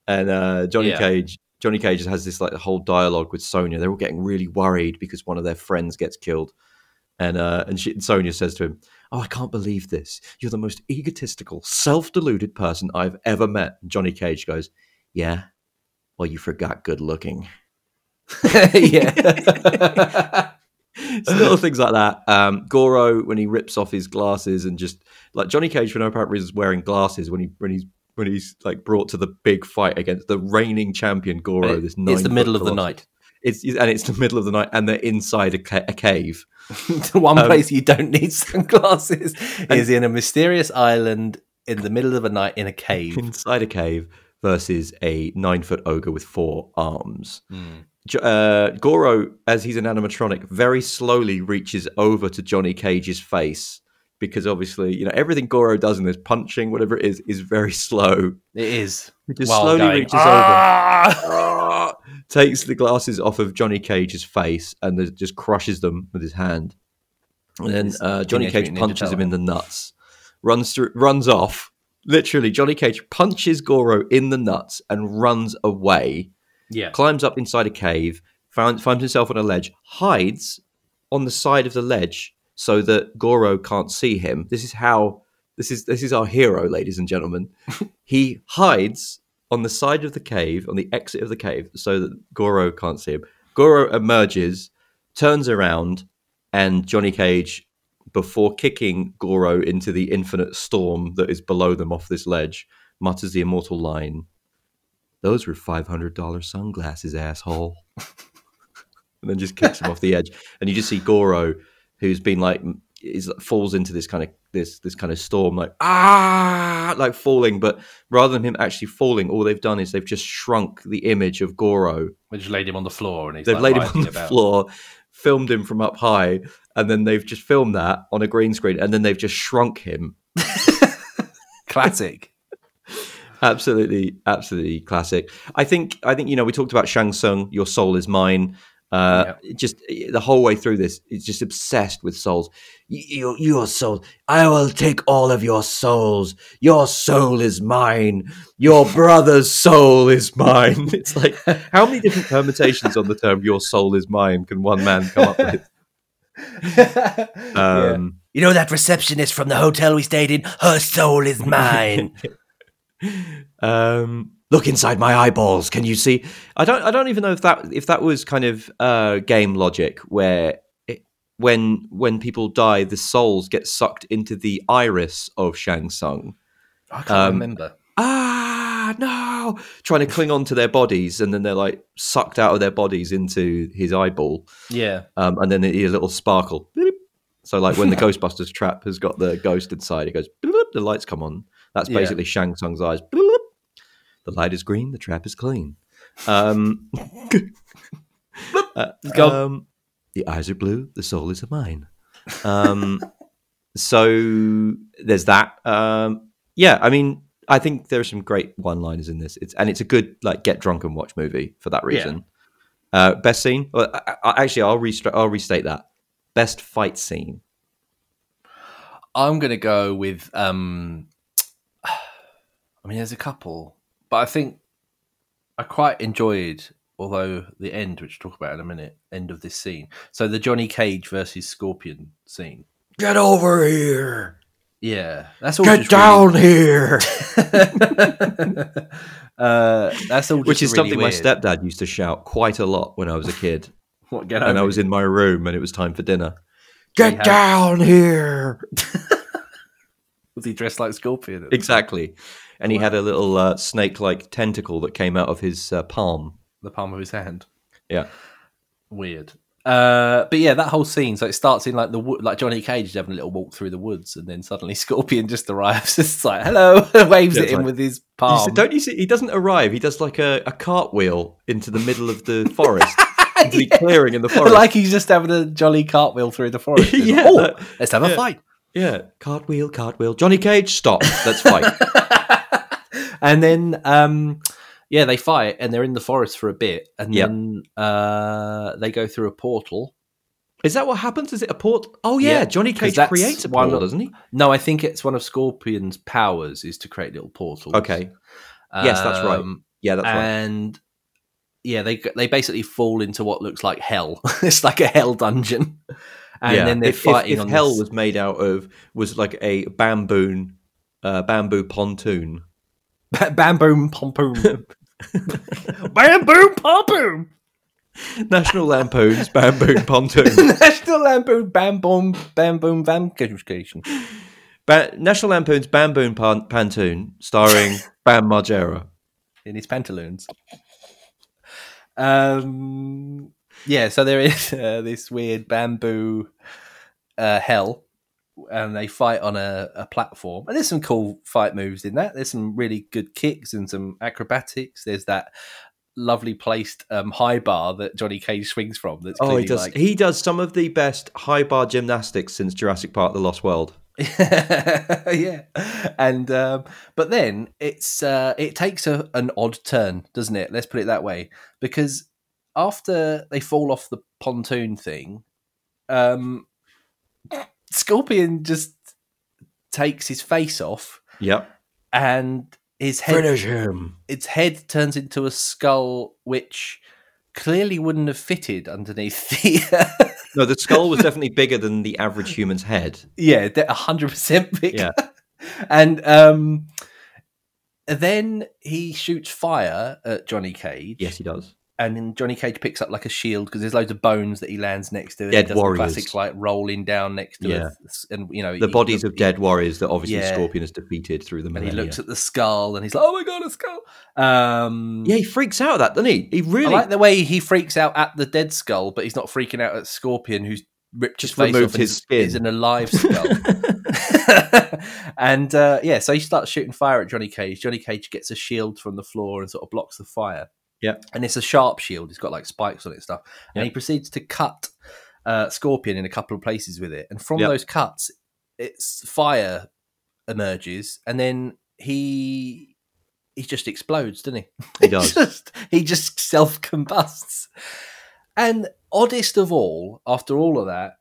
And uh, Johnny Yeah. Cage, Johnny Cage has this like whole dialogue with Sonia. They're all getting really worried because one of their friends gets killed, and uh, and she, Sonia says to him, "Oh, I can't believe this. You're the most egotistical, self-deluded person I've ever met." And Johnny Cage goes, "Yeah, well, you forgot good looking." yeah. Little things like that. Um, Goro when he rips off his glasses and just like Johnny Cage for no apparent reason is wearing glasses when he when he's when he's like brought to the big fight against the reigning champion Goro. This it's the middle of the night. It's and it's the middle of the night, and they're inside a, ca- a cave. the one Um, place you don't need sunglasses is in a mysterious island in the middle of a night in a cave. Inside a cave versus a nine foot ogre with four arms. Mm. Uh, Goro, as he's an animatronic, very slowly reaches over to Johnny Cage's face because obviously, you know, everything Goro does in this punching, whatever it is, is very slow. It is. He just slowly going, reaches "Ah!" over, takes the glasses off of Johnny Cage's face, and just crushes them with his hand. And then uh, Johnny Cage punches him in the nuts, runs through, runs off. Literally, Johnny Cage punches Goro in the nuts and runs away Yeah. climbs up inside a cave, found, finds himself on a ledge, hides on the side of the ledge so that Goro can't see him. This is how this is this is our hero, ladies and gentlemen. he hides on the side of the cave, on the exit of the cave, so that Goro can't see him. Goro emerges, turns around, and Johnny Cage, before kicking Goro into the infinite storm that is below them off this ledge, mutters the immortal line those were five hundred dollar sunglasses, asshole. and then just kicks him off the edge, and you just see Goro, who's been like is falls into this kind of this this kind of storm, like ah, like falling. But rather than him actually falling, all they've done is they've just shrunk the image of Goro. We just laid him on the floor and he's They've like, laid him on the about. floor, filmed him from up high, and then they've just filmed that on a green screen, and then they've just shrunk him Classic. Absolutely absolutely classic. I think i think you know we talked about shang Tsung, your soul is mine. Uh just the whole way through this it's just obsessed with souls. Y- your, your soul i will take all of your souls. Your soul is mine. Your brother's soul is mine. It's like how many different permutations on the term your soul is mine can one man come up with? Yeah. um You know that receptionist from the hotel we stayed in? Her soul is mine. Um, look inside my eyeballs. Can you see? I don't. I don't even know if that if that was kind of uh, game logic where it, when when people die, the souls get sucked into the iris of Shang Tsung. I can't Um, remember. Ah, no! Trying to cling on to their bodies, and then they're like sucked out of their bodies into his eyeball, Yeah. um, and then a little sparkle. Bloop. So, like when the Ghostbusters trap has got the ghost inside, it goes. bloop, the lights come on. That's Yeah. basically Shang Tsung's eyes. bloop. The light is green. The trap is clean. Um, uh, um, the eyes are blue. The soul is a mine. Um, so there's that. Um, yeah, I mean, I think there are some great one-liners in this. It's and it's a good like get drunk and watch movie for that Yeah. reason. Uh, best scene? Well, I, I, actually, I'll restra- I'll restate that. Best fight scene. I'm going to go with. um I mean, there's a couple, but I think I quite enjoyed, although the end, which we'll talk about in a minute, end of this scene. So the Johnny Cage versus Scorpion scene. Get over here! Yeah, that's all. Get just down here! Uh, that's all. Just Which is really something weird. my stepdad used to shout quite a lot when I was a kid, What, get and I was in my room and it was time for dinner. Get had- down here! Was he dressed like Scorpion? Exactly. And he had a little uh, snake-like tentacle that came out of his uh, palm. the palm of his hand. Yeah. Weird. Uh, but yeah, that whole scene. So it starts in like the wood, like Johnny Cage is having a little walk through the woods, and then suddenly Scorpion just arrives. it's like hello, waves Yeah, at him like- with his You palm. see- don't you see? He doesn't arrive. He does like a, a cartwheel into the middle of the forest, the clearing in the forest. like he's just having a jolly cartwheel through the forest. Like, Yeah, oh, that- let's have a fight. yeah, cartwheel, cartwheel. Johnny Cage, stop. Let's fight. and then um yeah they fight and they're in the forest for a bit and Yeah. then uh they go through a portal Is that what happens? Is it a port? Oh yeah, Yeah, Johnny Cage creates a one portal, of- doesn't he? No, I think it's one of Scorpion's powers is to create little portals. Okay. Yes, that's right. Um, Yeah, that's right. and yeah, they they basically fall into what looks like hell. it's like a hell dungeon, and yeah. then they're if, if- fighting if, on hell this- was made out of was like a bamboo, uh, bamboo pontoon. bamboo pompoom, bamboo pompoom, National Lampoon's bamboo pontoon. National Lampoon bamboo bamboo vacation. Ba- National Lampoon's bamboo pan- pantoon, starring Bam Margera. in his pantaloons. Um, yeah, so there is uh, this weird bamboo uh, hell, and they fight on a, a platform. And there's some cool fight moves in that. There's some really good kicks and some acrobatics. There's that lovely placed um, high bar that Johnny Cage swings from. That's Oh, he does. like He does some of the best high bar gymnastics since Jurassic Park: The Lost World. yeah, and um, but then it's uh, it takes a, an odd turn, doesn't it? Let's put it that way, because after they fall off the pontoon thing, um, Scorpion just takes his face off, Yep. and his head him. its head turns into a skull, which clearly wouldn't have fitted underneath the. No, the skull was definitely bigger than the average human's head. yeah, a hundred percent bigger. Yeah. and um, then he shoots fire at Johnny Cage. Yes, he does. And then Johnny Cage picks up like a shield because there's loads of bones that he lands next to. Dead he does warriors. classic like rolling down next to Yeah. it, and you know The he- bodies he- of dead warriors that obviously Yeah. Scorpion has defeated through the And he looks at the skull and he's like, "Oh my god, a skull!" Um, yeah, he freaks out at that, doesn't he? He I really like the way he freaks out at the dead skull, but he's not freaking out at Scorpion, who's ripped Just his face removed off his is- skin. is an alive skull. and uh, yeah, so he starts shooting fire at Johnny Cage. Johnny Cage gets a shield from the floor and sort of blocks the fire. Yeah. and it's a sharp shield. It's got like spikes on it and stuff. And he proceeds to cut uh, Scorpion in a couple of places with it. And from Yeah. those cuts, it's fire emerges, and then he he just explodes, doesn't he? He does. just, he just self combusts. And oddest of all, after all of that,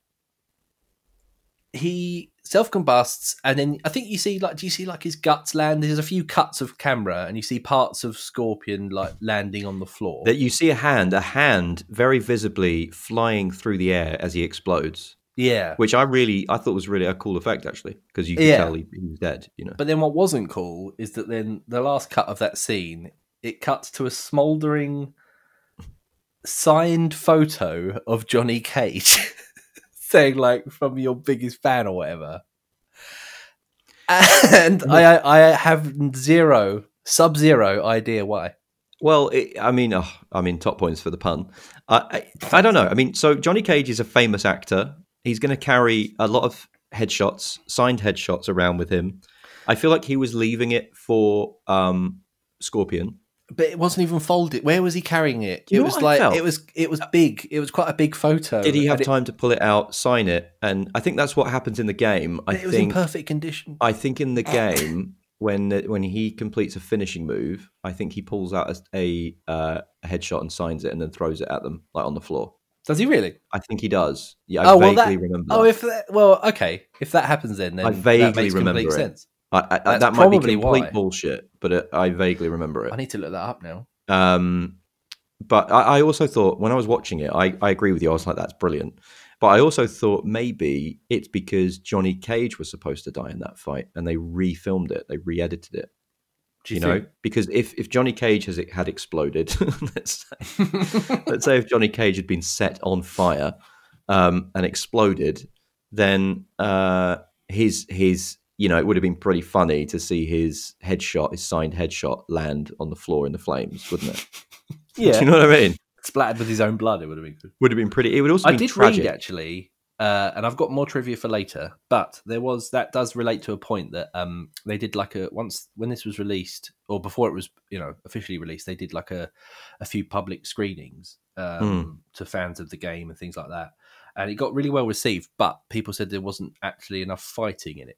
he self combusts, and then I think you see like, do you see like his guts land? There's a few cuts of camera, and you see parts of Scorpion like landing on the floor. that you see a hand, a hand very visibly flying through the air as he explodes, yeah. which I really, I thought was really a cool effect actually, because you can Yeah. tell he, he was dead. You know, But then what wasn't cool is that then the last cut of that scene, it cuts to a smouldering signed photo of Johnny Cage saying like from your biggest fan or whatever. And I I have zero sub zero idea why. Well, it, I mean, oh, I mean, top points for the pun. I, I, I don't know. I mean, so Johnny Cage is a famous actor. He's going to carry a lot of headshots, signed headshots, around with him. I feel like he was leaving it for um, Scorpion. But it wasn't even folded. Where was he carrying it? You it was like it was it was big. It was quite a big photo. Did he have and it- time to pull it out, sign it? And I think that's what happens in the game. I think it was in perfect condition. I think in the game when when he completes a finishing move, I think he pulls out a a, uh, a headshot and signs it, and then throws it at them like on the floor. Does he really? I think he does. Yeah, I Oh, well, vaguely that- remember. Oh, that. if that, well, okay, if that happens, then, then I that vaguely makes remember it. sense. I, I, that might be complete why. bullshit, but it, I vaguely remember it. I need to look that up now. Um, but I, I also thought when I was watching it, I, I agree with you. I was like, that's brilliant. But I also thought maybe it's because Johnny Cage was supposed to die in that fight, and they refilmed it, they re-edited it. Do You, you, know, because if if Johnny Cage has had exploded, let's say, let's say if Johnny Cage had been set on fire um, and exploded, then uh, his his you know it would have been pretty funny to see his headshot, his signed headshot, land on the floor in the flames, wouldn't it? yeah, Do you know what I mean? splattered with his own blood. It would have been good. Would have been pretty. It would also I did tragic. read actually, uh, and I've got more trivia for later. But there was that does relate to a point that um, they did like a once when this was released or before it was you know officially released, they did like a a few public screenings um, to fans of the game and things like that, and it got really well received. But people said there wasn't actually enough fighting in it,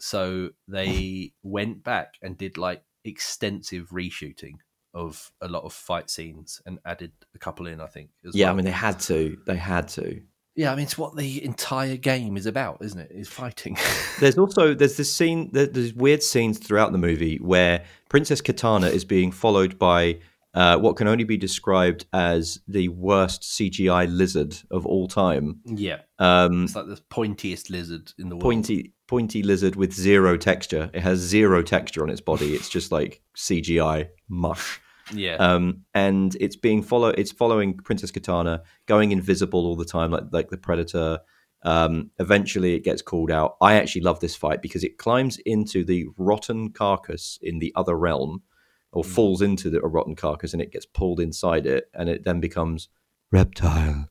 so they oh. went back and did like extensive reshooting of a lot of fight scenes and added a couple in. I think. As Yeah, well. I mean they had to. They had to. Yeah, I mean, it's what the entire game is about, isn't it? Is fighting. There's also there's this scene there's weird scenes throughout the movie where Princess Kitana is being followed by uh, what can only be described as the worst CGI lizard of all time. yeah, Um, it's like the pointiest lizard in the world. pointy pointy lizard with zero texture. It has zero texture on its body. It's just like CGI mush. Yeah, Um, and it's being follow. It's following Princess Kitana, going invisible all the time, like like the Predator. Um, eventually, it gets called out. I actually love this fight because it climbs into the rotten carcass in the other realm, or falls into the, a rotten carcass, and it gets pulled inside it, and it then becomes reptile,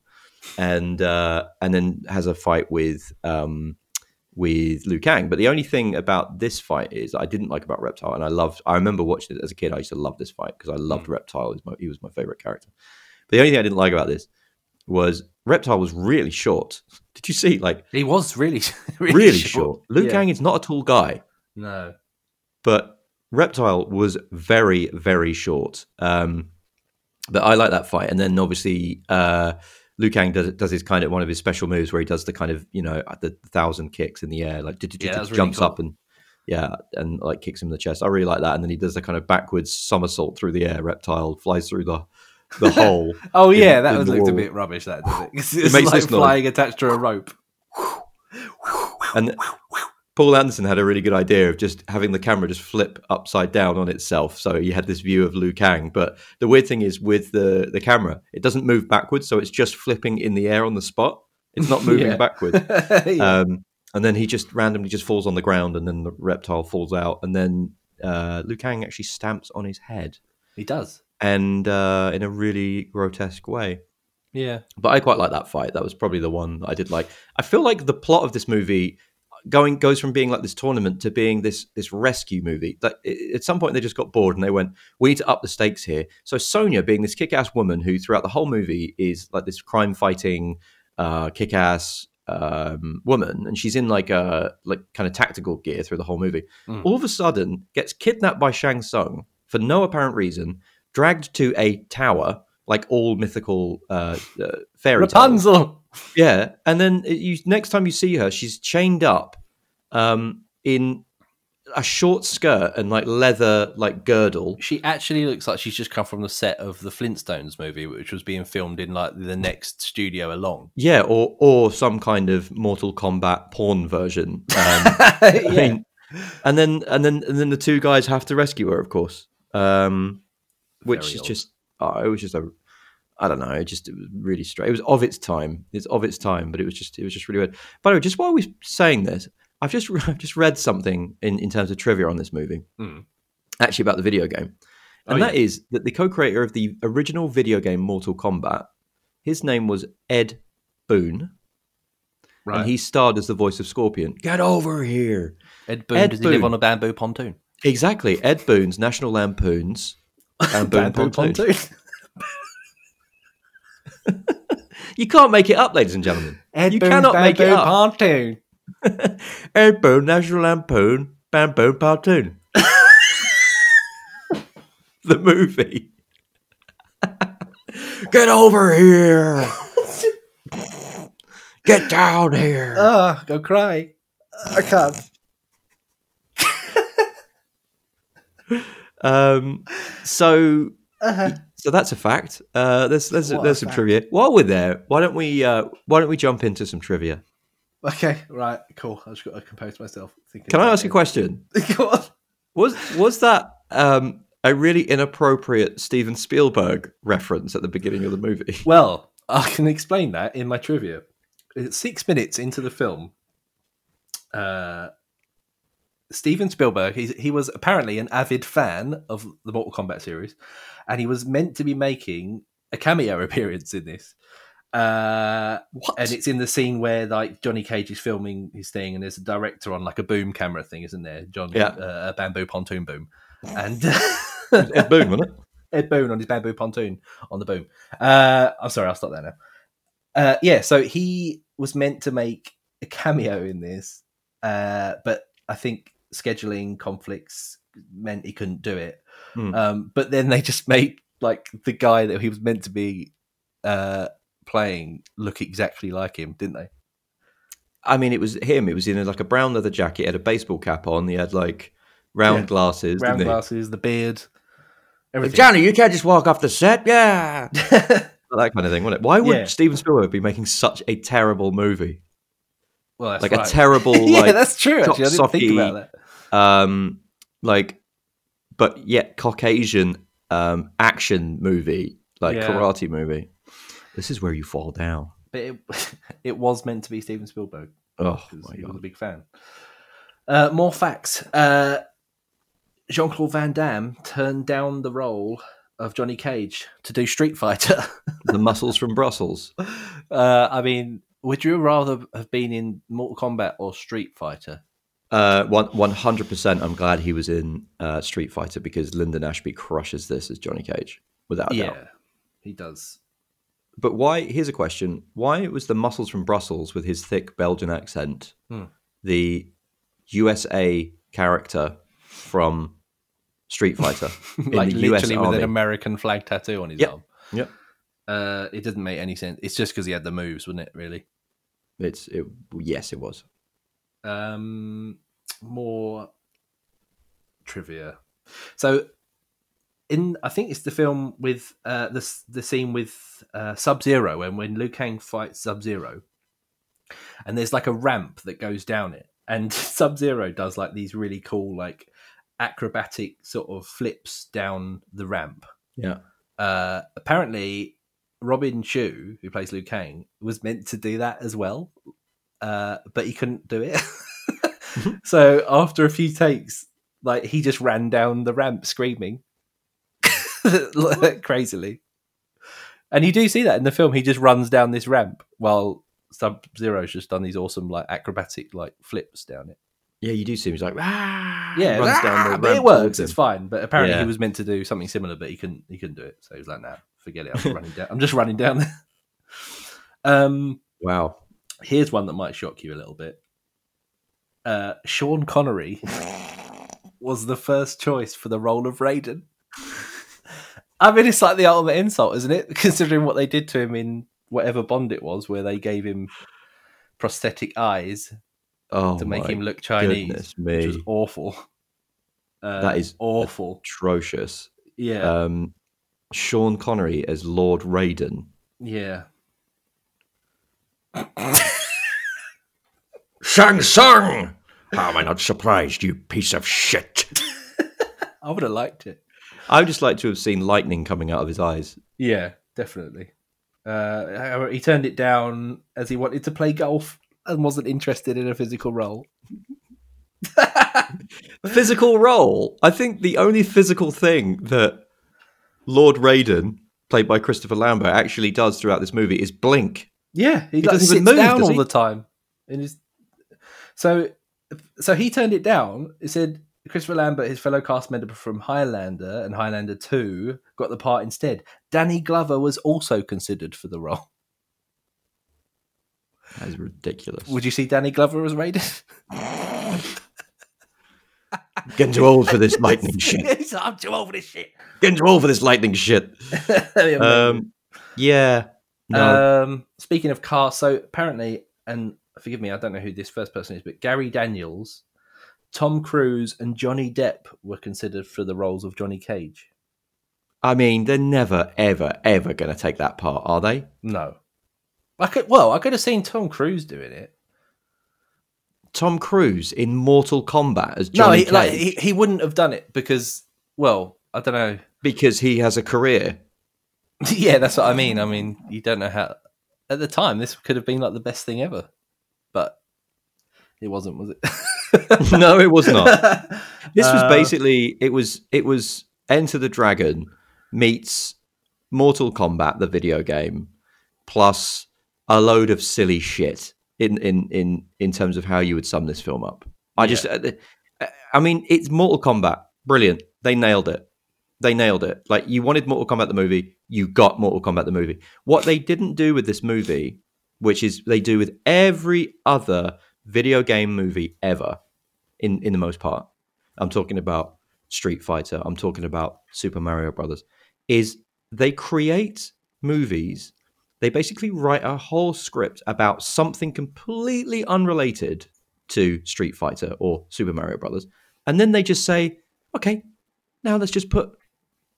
and uh, and then has a fight with um, with Liu Kang. But the only thing about this fight is I didn't like about Reptile, and I loved. I remember watching it as a kid. I used to love this fight because I loved Reptile. He was, my, he was my favorite character. But the only thing I didn't like about this was Reptile was really short. Did you see? Like he was really, really, really, short. Liu Yeah. Kang is not a tall guy, No, but Reptile was very, very short. Um, but I like that fight, and then obviously. Uh, Liu Kang does does his kind of one of his special moves where he does the kind of you know the thousand kicks in the air, like Yeah, that was really jumps up and yeah, and like kicks him in the chest. I really like that, and then he does the kind of backwards somersault through the air. Reptile flies through the the hole. Oh in- yeah, that in was the looked a bit rubbish. That does it? It's, it's makes like noise. flying attached to a rope. And Paul Anderson had a really good idea of just having the camera just flip upside down on itself, so you had this view of Liu Kang. But the weird thing is with the the camera, it doesn't move backwards, so it's just flipping in the air on the spot. It's not moving Yeah. backwards. Yeah. Um, and then he just randomly just falls on the ground, and then the reptile falls out, and then uh, Liu Kang actually stamps on his head, he does. and uh, in a really grotesque way. Yeah, But I quite like that fight. That was probably the one I did like. I feel like the plot of this movie going goes from being like this tournament to being this this rescue movie. That i- at some point they just got bored and they went, "We need to up the stakes here." So Sonia, being this kick-ass woman who throughout the whole movie is like this crime-fighting, uh, kick-ass um, woman, and she's in like a like kind of tactical gear through the whole movie. Mm. All of a sudden, gets kidnapped by Shang Tsung for no apparent reason, dragged to a tower. Like all mythical uh, uh, fairy tales. Rapunzel. Yeah, and then you next time you see her, she's chained up um, in a short skirt and like leather like girdle. She actually looks like she's just come from the set of the Flintstones movie, which was being filmed in like the next studio along. Yeah, or or some kind of Mortal Kombat porn version. Um, I mean, and then and then and then the two guys have to rescue her, of course. Um, which Very is odd. just oh, it was just a I don't know, it just it was really strange. It was of its time. It's of its time, but it was just it was just really weird. By the way, just while we're saying this, I've just I've just read something in, in terms of trivia on this movie. Hmm. Actually about the video game. Oh, And that yeah. is that the co-creator of the original video game Mortal Kombat, his name was Ed Boon, Right. and he starred as the voice of Scorpion. Get over here. Ed Boon, Ed does he live on a bamboo pontoon? Exactly. Ed Boon's National Lampoons. Bamboo Pontoon. You can't make it up, ladies and gentlemen. Ed You Boon's cannot make it up. pontoon. Ed Boon, National Lampoon, Bamboo Pontoon. the movie. Get over here. Get down here. Ah, go cry. I can't. Um, so Uh-huh. so that's a fact. Uh, there's there's What there's some fact. trivia. While we're there, why don't we uh, why don't we jump into some trivia? Okay, right, cool. I just got to compose myself. Can I ask a question? Go on. Was was that um, a really inappropriate Steven Spielberg reference at the beginning of the movie? Well, I can explain that in my trivia. It's Six minutes into the film, uh, Steven Spielberg, he's, he was apparently an avid fan of the Mortal Kombat series, and he was meant to be making a cameo appearance in this. Uh, and it's in the scene where like Johnny Cage is filming his thing, and there's a director on like a boom camera thing, isn't there? John, Yeah. uh, a bamboo pontoon boom, and Ed Boon, wasn't it? Ed Boon on his bamboo pontoon on the boom. Uh, I'm sorry, I'll stop there now. Uh, yeah, so he was meant to make a cameo in this, uh, but I think scheduling conflicts meant he couldn't do it. Hmm. Um, but then they just made like the guy that he was meant to be uh, playing look exactly like him, didn't they? I mean, it was him. It was in like a brown leather jacket, had a baseball cap on. He had like round Yeah. glasses. Round didn't he? glasses, the beard, everything. Johnny, you can't just walk off the set. Yeah. that kind of thing, wasn't it? Why would Yeah. Steven Spielberg be making such a terrible movie? well, that's like right. a terrible, yeah, like, that's true. Actually, I didn't think about that. Um, like, but yet Caucasian um, action movie, like Yeah. karate movie. This is where you fall down. But it, it was meant to be Steven Spielberg Oh my he was a big fan. Uh, more facts. Uh, Jean Claude Van Damme turned down the role of Johnny Cage to do Street Fighter. the muscles from Brussels. uh, I mean, would you rather have been in Mortal Kombat or Street Fighter? Uh, one one hundred percent. I'm glad he was in uh, Street Fighter because Linden Ashby crushes this as Johnny Cage without a yeah, doubt. he does. But why? Here's a question: Why was the muscles from Brussels with his thick Belgian accent Hmm. the USA character from Street Fighter like literally with an American flag tattoo on his Yep. arm. Yep. Uh, it doesn't make any sense. It's just because he had the moves, wouldn't it? Really. It's it, yes, it was. Um, more trivia. So, in I think it's the film with uh, the the scene with uh, Sub Zero and when Liu Kang fights Sub Zero, and there's like a ramp that goes down it, and Sub Zero does like these really cool like acrobatic sort of flips down the ramp. Yeah. Uh, apparently, Robin Shou, who plays Liu Kang, was meant to do that as well, uh, but he couldn't do it. so after a few takes, like he just ran down the ramp screaming crazily. And you do see that in the film. He just runs down this ramp while Sub Zero's just done these awesome like acrobatic like flips down it. Yeah, you do see him. He's like, ah, Yeah, runs ah, down the but it works. It's fine. But apparently, Yeah. he was meant to do something similar, but he couldn't. He couldn't do it. So he was like, "Nah, forget it. I'm just running down. I'm just running down there." Um, Wow. Here's one that might shock you a little bit. Uh, Sean Connery was the first choice for the role of Raiden. I mean, it's like the ultimate insult, isn't it? Considering what they did to him in whatever Bond it was, where they gave him prosthetic eyes Oh, to make him look Chinese, which was awful. Uh, That is awful. atrocious. Yeah, Um, Sean Connery as Lord Raiden. yeah. Shang Tsung! How am I not surprised, you piece of shit? I would have liked it. I would just like to have seen lightning coming out of his eyes. Yeah, definitely. Uh, he turned it down as he wanted to play golf and wasn't interested in a physical role. Physical role. I think the only physical thing that Lord Raiden, played by Christopher Lambert, actually does throughout this movie is blink. Yeah, he, He doesn't even move, down all he? the time. And. So, so he turned it down. He said Christopher Lambert, his fellow cast member from Highlander and Highlander Two, got the part instead. Danny Glover was also considered for the role. That is ridiculous. Would you see Danny Glover as Raiden? Getting too old for this lightning shit. I'm too old for this shit. Getting too old for this lightning shit. Um, yeah. No. Um, speaking of cars, so apparently, and forgive me, I don't know who this first person is, but Gary Daniels, Tom Cruise, and Johnny Depp were considered for the roles of Johnny Cage. I mean, they're never, ever, ever going to take that part, are they? No, I could. Well, I could have seen Tom Cruise doing it. Tom Cruise in Mortal Kombat as no, Johnny he, Cage like he, he wouldn't have done it because, well, I don't know. because he has a career. yeah, that's what I mean. I mean, you don't know how. At the time, this could have been like the best thing ever, but it wasn't, was it? no, it was not. This was Uh, basically it was it was Enter the Dragon meets Mortal Kombat, the video game, plus a load of silly shit in in in in terms of how you would sum this film up. I just, uh, I mean, it's Mortal Kombat, brilliant. They nailed it. They nailed it. Like you wanted Mortal Kombat the movie, you got Mortal Kombat the movie. What they didn't do with this movie, which is they do with every other video game movie ever, in in the most part. I'm talking about Street Fighter. I'm talking about Super Mario Brothers. Is they create movies They basically write a whole script about something completely unrelated to Street Fighter or Super Mario Brothers, and then they just say, "Okay, now let's just put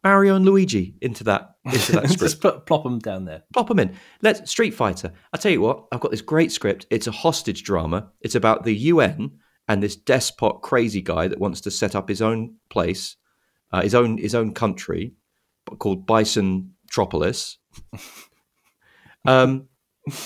Mario and Luigi into that into that script. Just put, plop them down there. Plop them in. Let's Street Fighter. I tell you what, I've got this great script. It's a hostage drama. It's about the UN and this despot, crazy guy that wants to set up his own place, uh, his own his own country, called Bison Tropolis. um,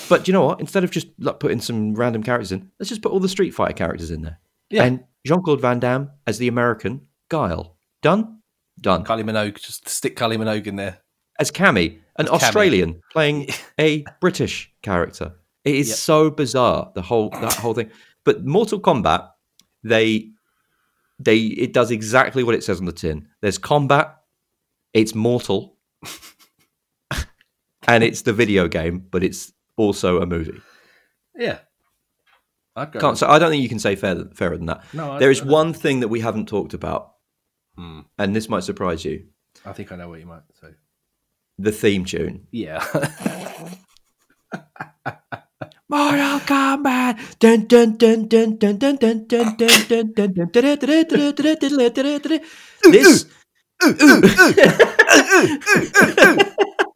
but you know what? Instead of just like putting some random characters in, let's just put all the Street Fighter characters in there. Yeah. And Jean Claude Van Damme as the American Guile. Done. Done. Kylie Minogue, just stick Kylie Minogue in there. as Cammy, an As Cammy. Australian playing a British character. It is Yep. so bizarre the whole that whole thing. But Mortal Kombat, they they it does exactly what it says on the tin. There's combat, it's mortal, and it's the video game, but it's also a movie. Yeah. I'd go. Can't so I don't think you can say fairer, fairer than that. no, I, There is I- one thing that we haven't talked about, Hmm. and this might surprise you: I think I know what you might say. the theme tune. Yeah. Mortal Kombat. Dun dun dun dun dun dun dun dun dun dun dun dun. This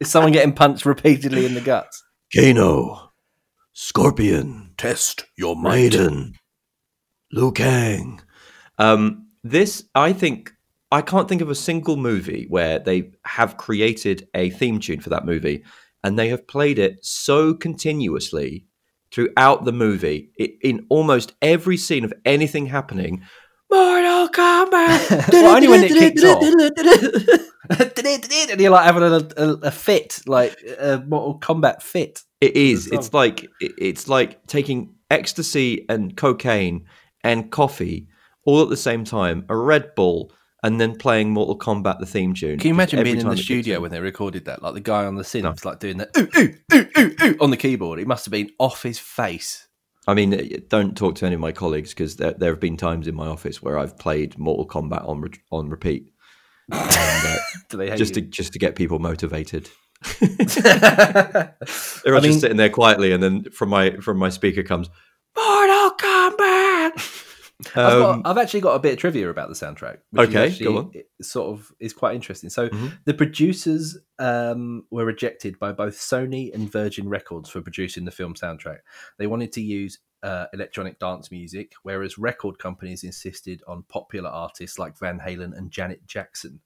Is someone getting punched repeatedly in the guts? Kano, Scorpion, Test your maiden. Liu Kang. Um, this I think I can't think of a single movie where they have created a theme tune for that movie, and they have played it so continuously throughout the movie i in almost every scene of anything happening. Mortal Kombat. Well, only when it kicks off. and you're like having a, a, a fit, like a Mortal Kombat fit. It is. It's like it's like taking ecstasy and cocaine and coffee all at the same time, a Red Bull, and then playing Mortal Kombat the theme tune. Can you imagine being in the studio when they recorded that? Like the guy on the synth, No. like doing that ooh, ooh, ooh, ooh, ooh on the keyboard. It must have been off his face. I mean, don't talk to any of my colleagues because there, there have been times in my office where I've played Mortal Kombat on re- on repeat, and, uh, Do they hate just to just to get people motivated. I They're all mean- just sitting there quietly, and then from my from my speaker comes Mortal Kombat. I've, got, Um, I've actually got a bit of trivia about the soundtrack. which is Okay, actually- go on. it sort of is quite interesting. So Mhm. the producers um, were rejected by both Sony and Virgin Records for producing the film soundtrack. They wanted to use uh, electronic dance music, whereas record companies insisted on popular artists like Van Halen and Janet Jackson.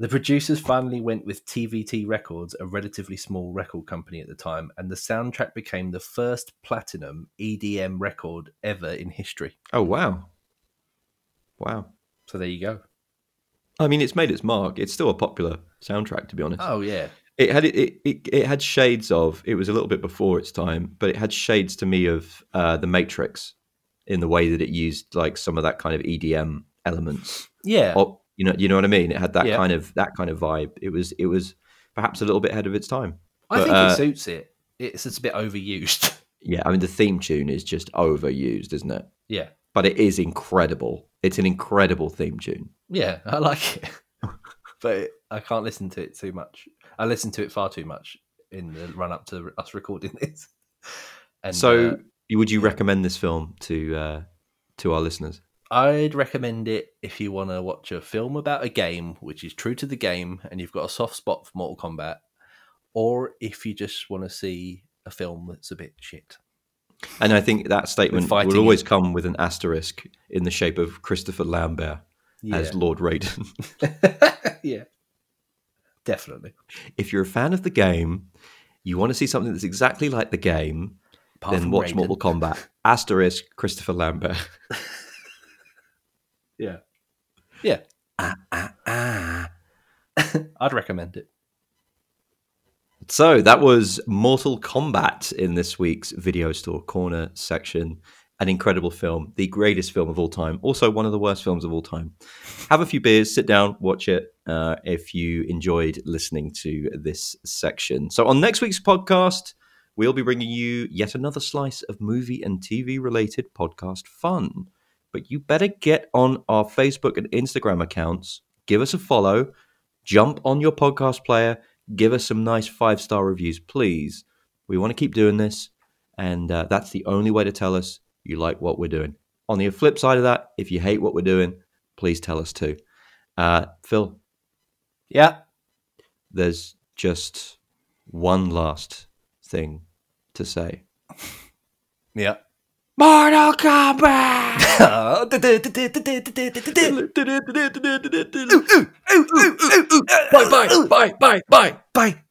The producers finally went with TVT Records, a relatively small record company at the time, and the soundtrack became the first platinum EDM record ever in history. oh wow, wow. So there you go. I mean, it's made its mark. It's still a popular soundtrack, to be honest. Oh yeah, It had it, it it had shades of. It was a little bit before its time, but it had shades to me of uh, the Matrix in the way that it used like some of that kind of EDM elements. yeah. You know, you know what I mean. It had that Yeah. kind of that kind of vibe. It was it was perhaps a little bit ahead of its time. I but, think uh, it suits it. It's just a bit overused. Yeah, I mean the theme tune is just overused, isn't it? yeah, But it is incredible. It's an incredible theme tune. yeah, I like it, but it, I can't listen to it too much. I listen to it far too much in the run up to us recording this. And so, uh, would you recommend this film to uh, to our listeners? I'd recommend it if you want to watch a film about a game which is true to the game and you've got a soft spot for Mortal Kombat, or if you just want to see a film that's a bit shit. And I think that statement will always it. come with an asterisk in the shape of Christopher Lambert as Lord Raiden. yeah, definitely. if you're a fan of the game, you want to see something that's exactly like the game, Apart then watch Raiden. Mortal Kombat. Asterisk Christopher Lambert. Yeah, yeah. ah, ah, ah. I'd recommend it. So that was Mortal Kombat in this week's Video Store Corner section. An incredible film, the greatest film of all time, also one of the worst films of all time. Have a few beers, sit down, watch it uh, if you enjoyed listening to this section. So, on next week's podcast, we'll be bringing you yet another slice of movie and TV related podcast fun. But you better get on our Facebook and Instagram accounts, give us a follow, jump on your podcast player, give us some nice five star reviews, please. We want to keep doing this, and uh, that's the only way to tell us you like what we're doing. On the flip side of that, if you hate what we're doing, please tell us too. Uh, Phil, Yeah. there's just one last thing to say. Yeah. Mortal Kombat! bye bye bye bye bye bye.